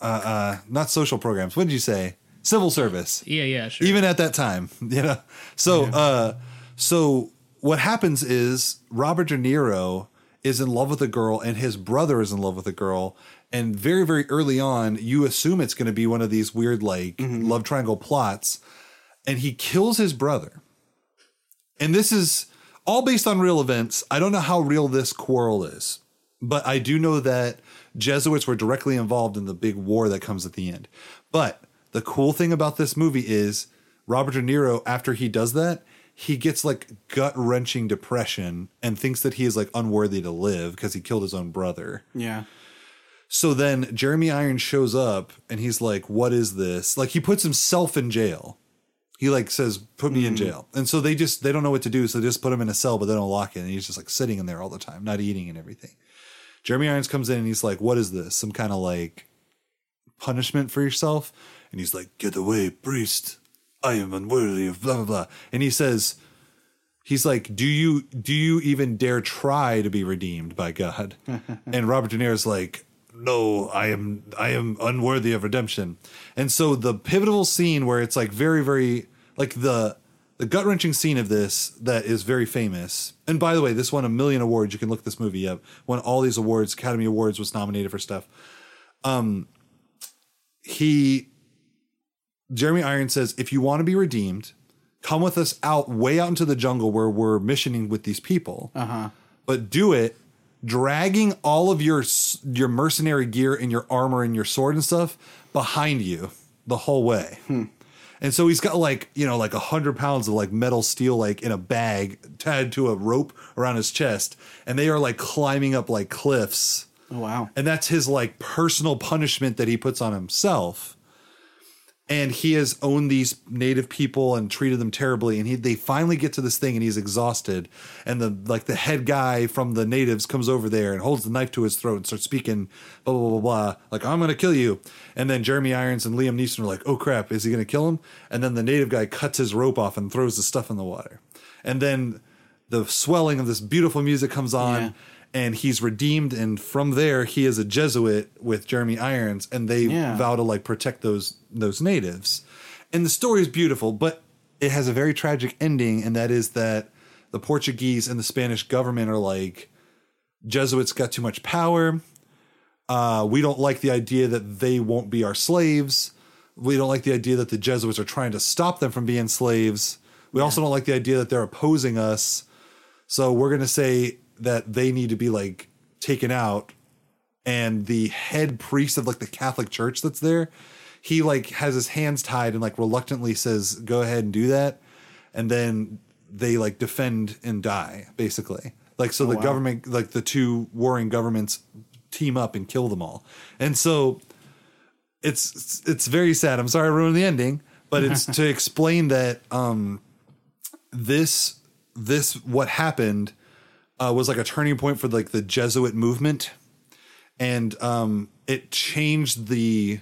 uh, uh, not social programs. What did you say? Civil service. Yeah, yeah, sure. Even at that time, you know. So, uh, so what happens is Robert De Niro is in love with a girl, and his brother is in love with a girl. And very, very early on, you assume it's going to be one of these weird, like love triangle plots, and he kills his brother and this is all based on real events. I don't know how real this quarrel is, but I do know that Jesuits were directly involved in the big war that comes at the end. But the cool thing about this movie is Robert De Niro, after he does that, he gets like gut wrenching depression and thinks that he is like unworthy to live because he killed his own brother. Yeah. So then Jeremy Irons shows up and he's like, What is this? Like he puts himself in jail. He like says, Put me in hmm. jail. And so they just they don't know what to do, so they just put him in a cell, but they don't lock it. And he's just like sitting in there all the time, not eating and everything. Jeremy Irons comes in and he's like, What is this? Some kind of like punishment for yourself? And he's like, Get away, priest. I am unworthy of blah blah blah. And he says, He's like, "Do you do you even dare try to be redeemed by God?" and Robert De Niro's like, "No, I am I am unworthy of redemption." And so the pivotal scene where it's like very very like the the gut wrenching scene of this that is very famous. And by the way, this won a million awards. You can look this movie up. Won all these awards. Academy Awards was nominated for stuff. Um, he Jeremy Irons says, if you want to be redeemed, come with us out way out into the jungle where we're missioning with these people. Uh-huh. But do it dragging all of your your mercenary gear and your armor and your sword and stuff behind you the whole way. And so he's got like, you know, like a hundred pounds of like metal steel, like in a bag tied to a rope around his chest. And they are like climbing up like cliffs. Oh wow. And that's his like personal punishment that he puts on himself. And he has owned these native people and treated them terribly. And he they finally get to this thing and he's exhausted. And the like the head guy from the natives comes over there and holds the knife to his throat and starts speaking blah blah blah blah. Like, I'm gonna kill you. And then Jeremy Irons and Liam Neeson are like, oh crap, is he gonna kill him? And then the native guy cuts his rope off and throws the stuff in the water. And then the swelling of this beautiful music comes on Yeah. And he's redeemed and from there he is a jesuit with jeremy irons and they Yeah. vow to like protect those those natives. And the story is beautiful but it has a very tragic ending and that is that the portuguese and the spanish government are like jesuits got too much power. Uh, we don't like the idea that they won't be our slaves. We don't like the idea that the jesuits are trying to stop them from being slaves. We also don't like the idea that they're opposing us. So we're going to say that they need to be like taken out. And the head priest of like the Catholic Church that's there, he like has his hands tied and like reluctantly says, go ahead and do that. And then they like defend and die, basically. Like, so the wow. government, like the two warring governments team up and kill them all. And so it's it's very sad. I'm sorry I ruined the ending, but it's to explain that um this this what happened uh, was like a turning point for like the Jesuit movement, and um, it changed the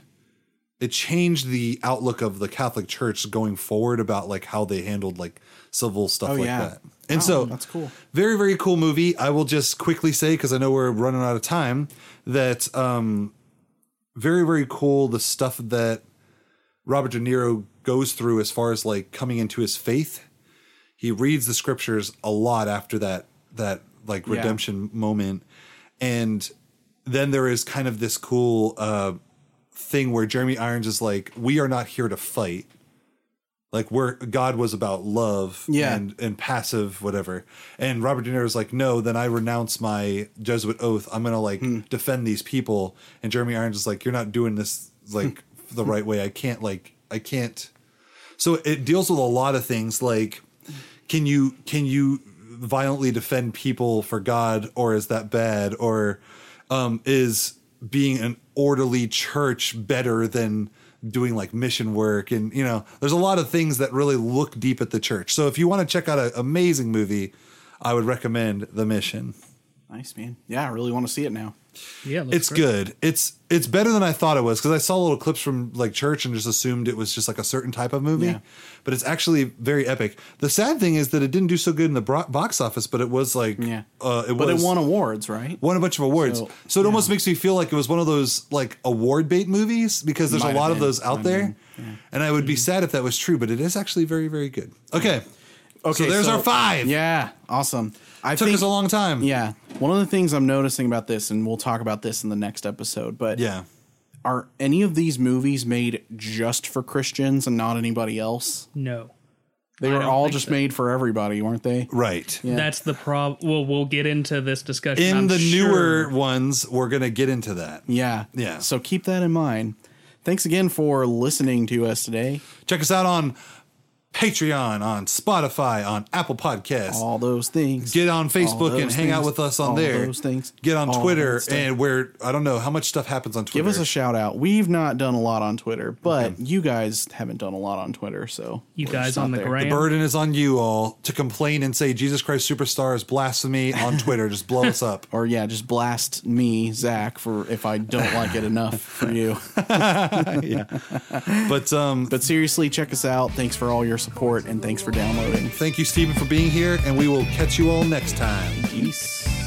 it changed the outlook of the Catholic Church going forward about like how they handled like civil stuff Oh, like yeah. that. And Wow, so that's cool. Very very cool movie. I will just quickly say because I know we're running out of time that um, very very cool the stuff that Robert De Niro goes through as far as like coming into his faith he reads the scriptures a lot after that that like Yeah. redemption moment. And then there is kind of this cool uh thing where Jeremy Irons is like we are not here to fight. Like where God was about love Yeah. and and passive whatever. And Robert De Niro is like no then I renounce my Jesuit oath. I'm going to like Hmm. defend these people. And Jeremy Irons is like you're not doing this like the right way. I can't like I can't. So it deals with a lot of things like can you can you violently defend people for God, or is that bad, or um, is being an orderly church better than doing like mission work? And you know, there's a lot of things that really look deep at the church. So if you want to check out an amazing movie, I would recommend The Mission. Nice man. Yeah, I really want to see it now. Yeah, it It's great. good. It's it's better than I thought it was because I saw little clips from like church and just assumed it was just like a certain type of movie. Yeah. But it's actually very epic. The sad thing is that it didn't do so good in the box office, but it was like Yeah. uh, it But was it won awards, right? won a bunch of awards. So, So, it almost makes me feel like it was one of those like award bait movies because there's Might a lot of those out I there. mean, And I would be sad if that was true, but it is actually very very good. Okay. Okay, so there's our five. Yeah, awesome. I Took think, us a long time. Yeah, one of the things I'm noticing about this, and we'll talk about this in the next episode, but Yeah. are any of these movies made just for Christians and not anybody else? No. They I were don't all think just so. made for everybody, weren't they? Right. Yeah. That's the prob. Well, we'll get into this discussion. In I'm the sure. newer ones, we're gonna get into that. Yeah. Yeah. So keep that in mind. Thanks again for listening to us today. Check us out on Patreon, on Spotify, on Apple Podcasts. All those things. Get on Facebook and those hang out with us on All there. those things. Get on All Twitter that stuff. and where I don't know how much stuff happens on Twitter. Give us a shout out. We've not done a lot on Twitter, but you guys haven't done a lot on Twitter, so You we're guys just on the there. gram. the burden is on you all to complain and say Jesus Christ Superstar is blasphemy on Twitter. Just blow us up. Or yeah, just blast me, Zach, for if I don't like it enough for you. Yeah. But um, But seriously, check us out. Thanks for all your support and thanks for downloading. thank you, Stephen, for being here, and we will catch you all next time. Peace.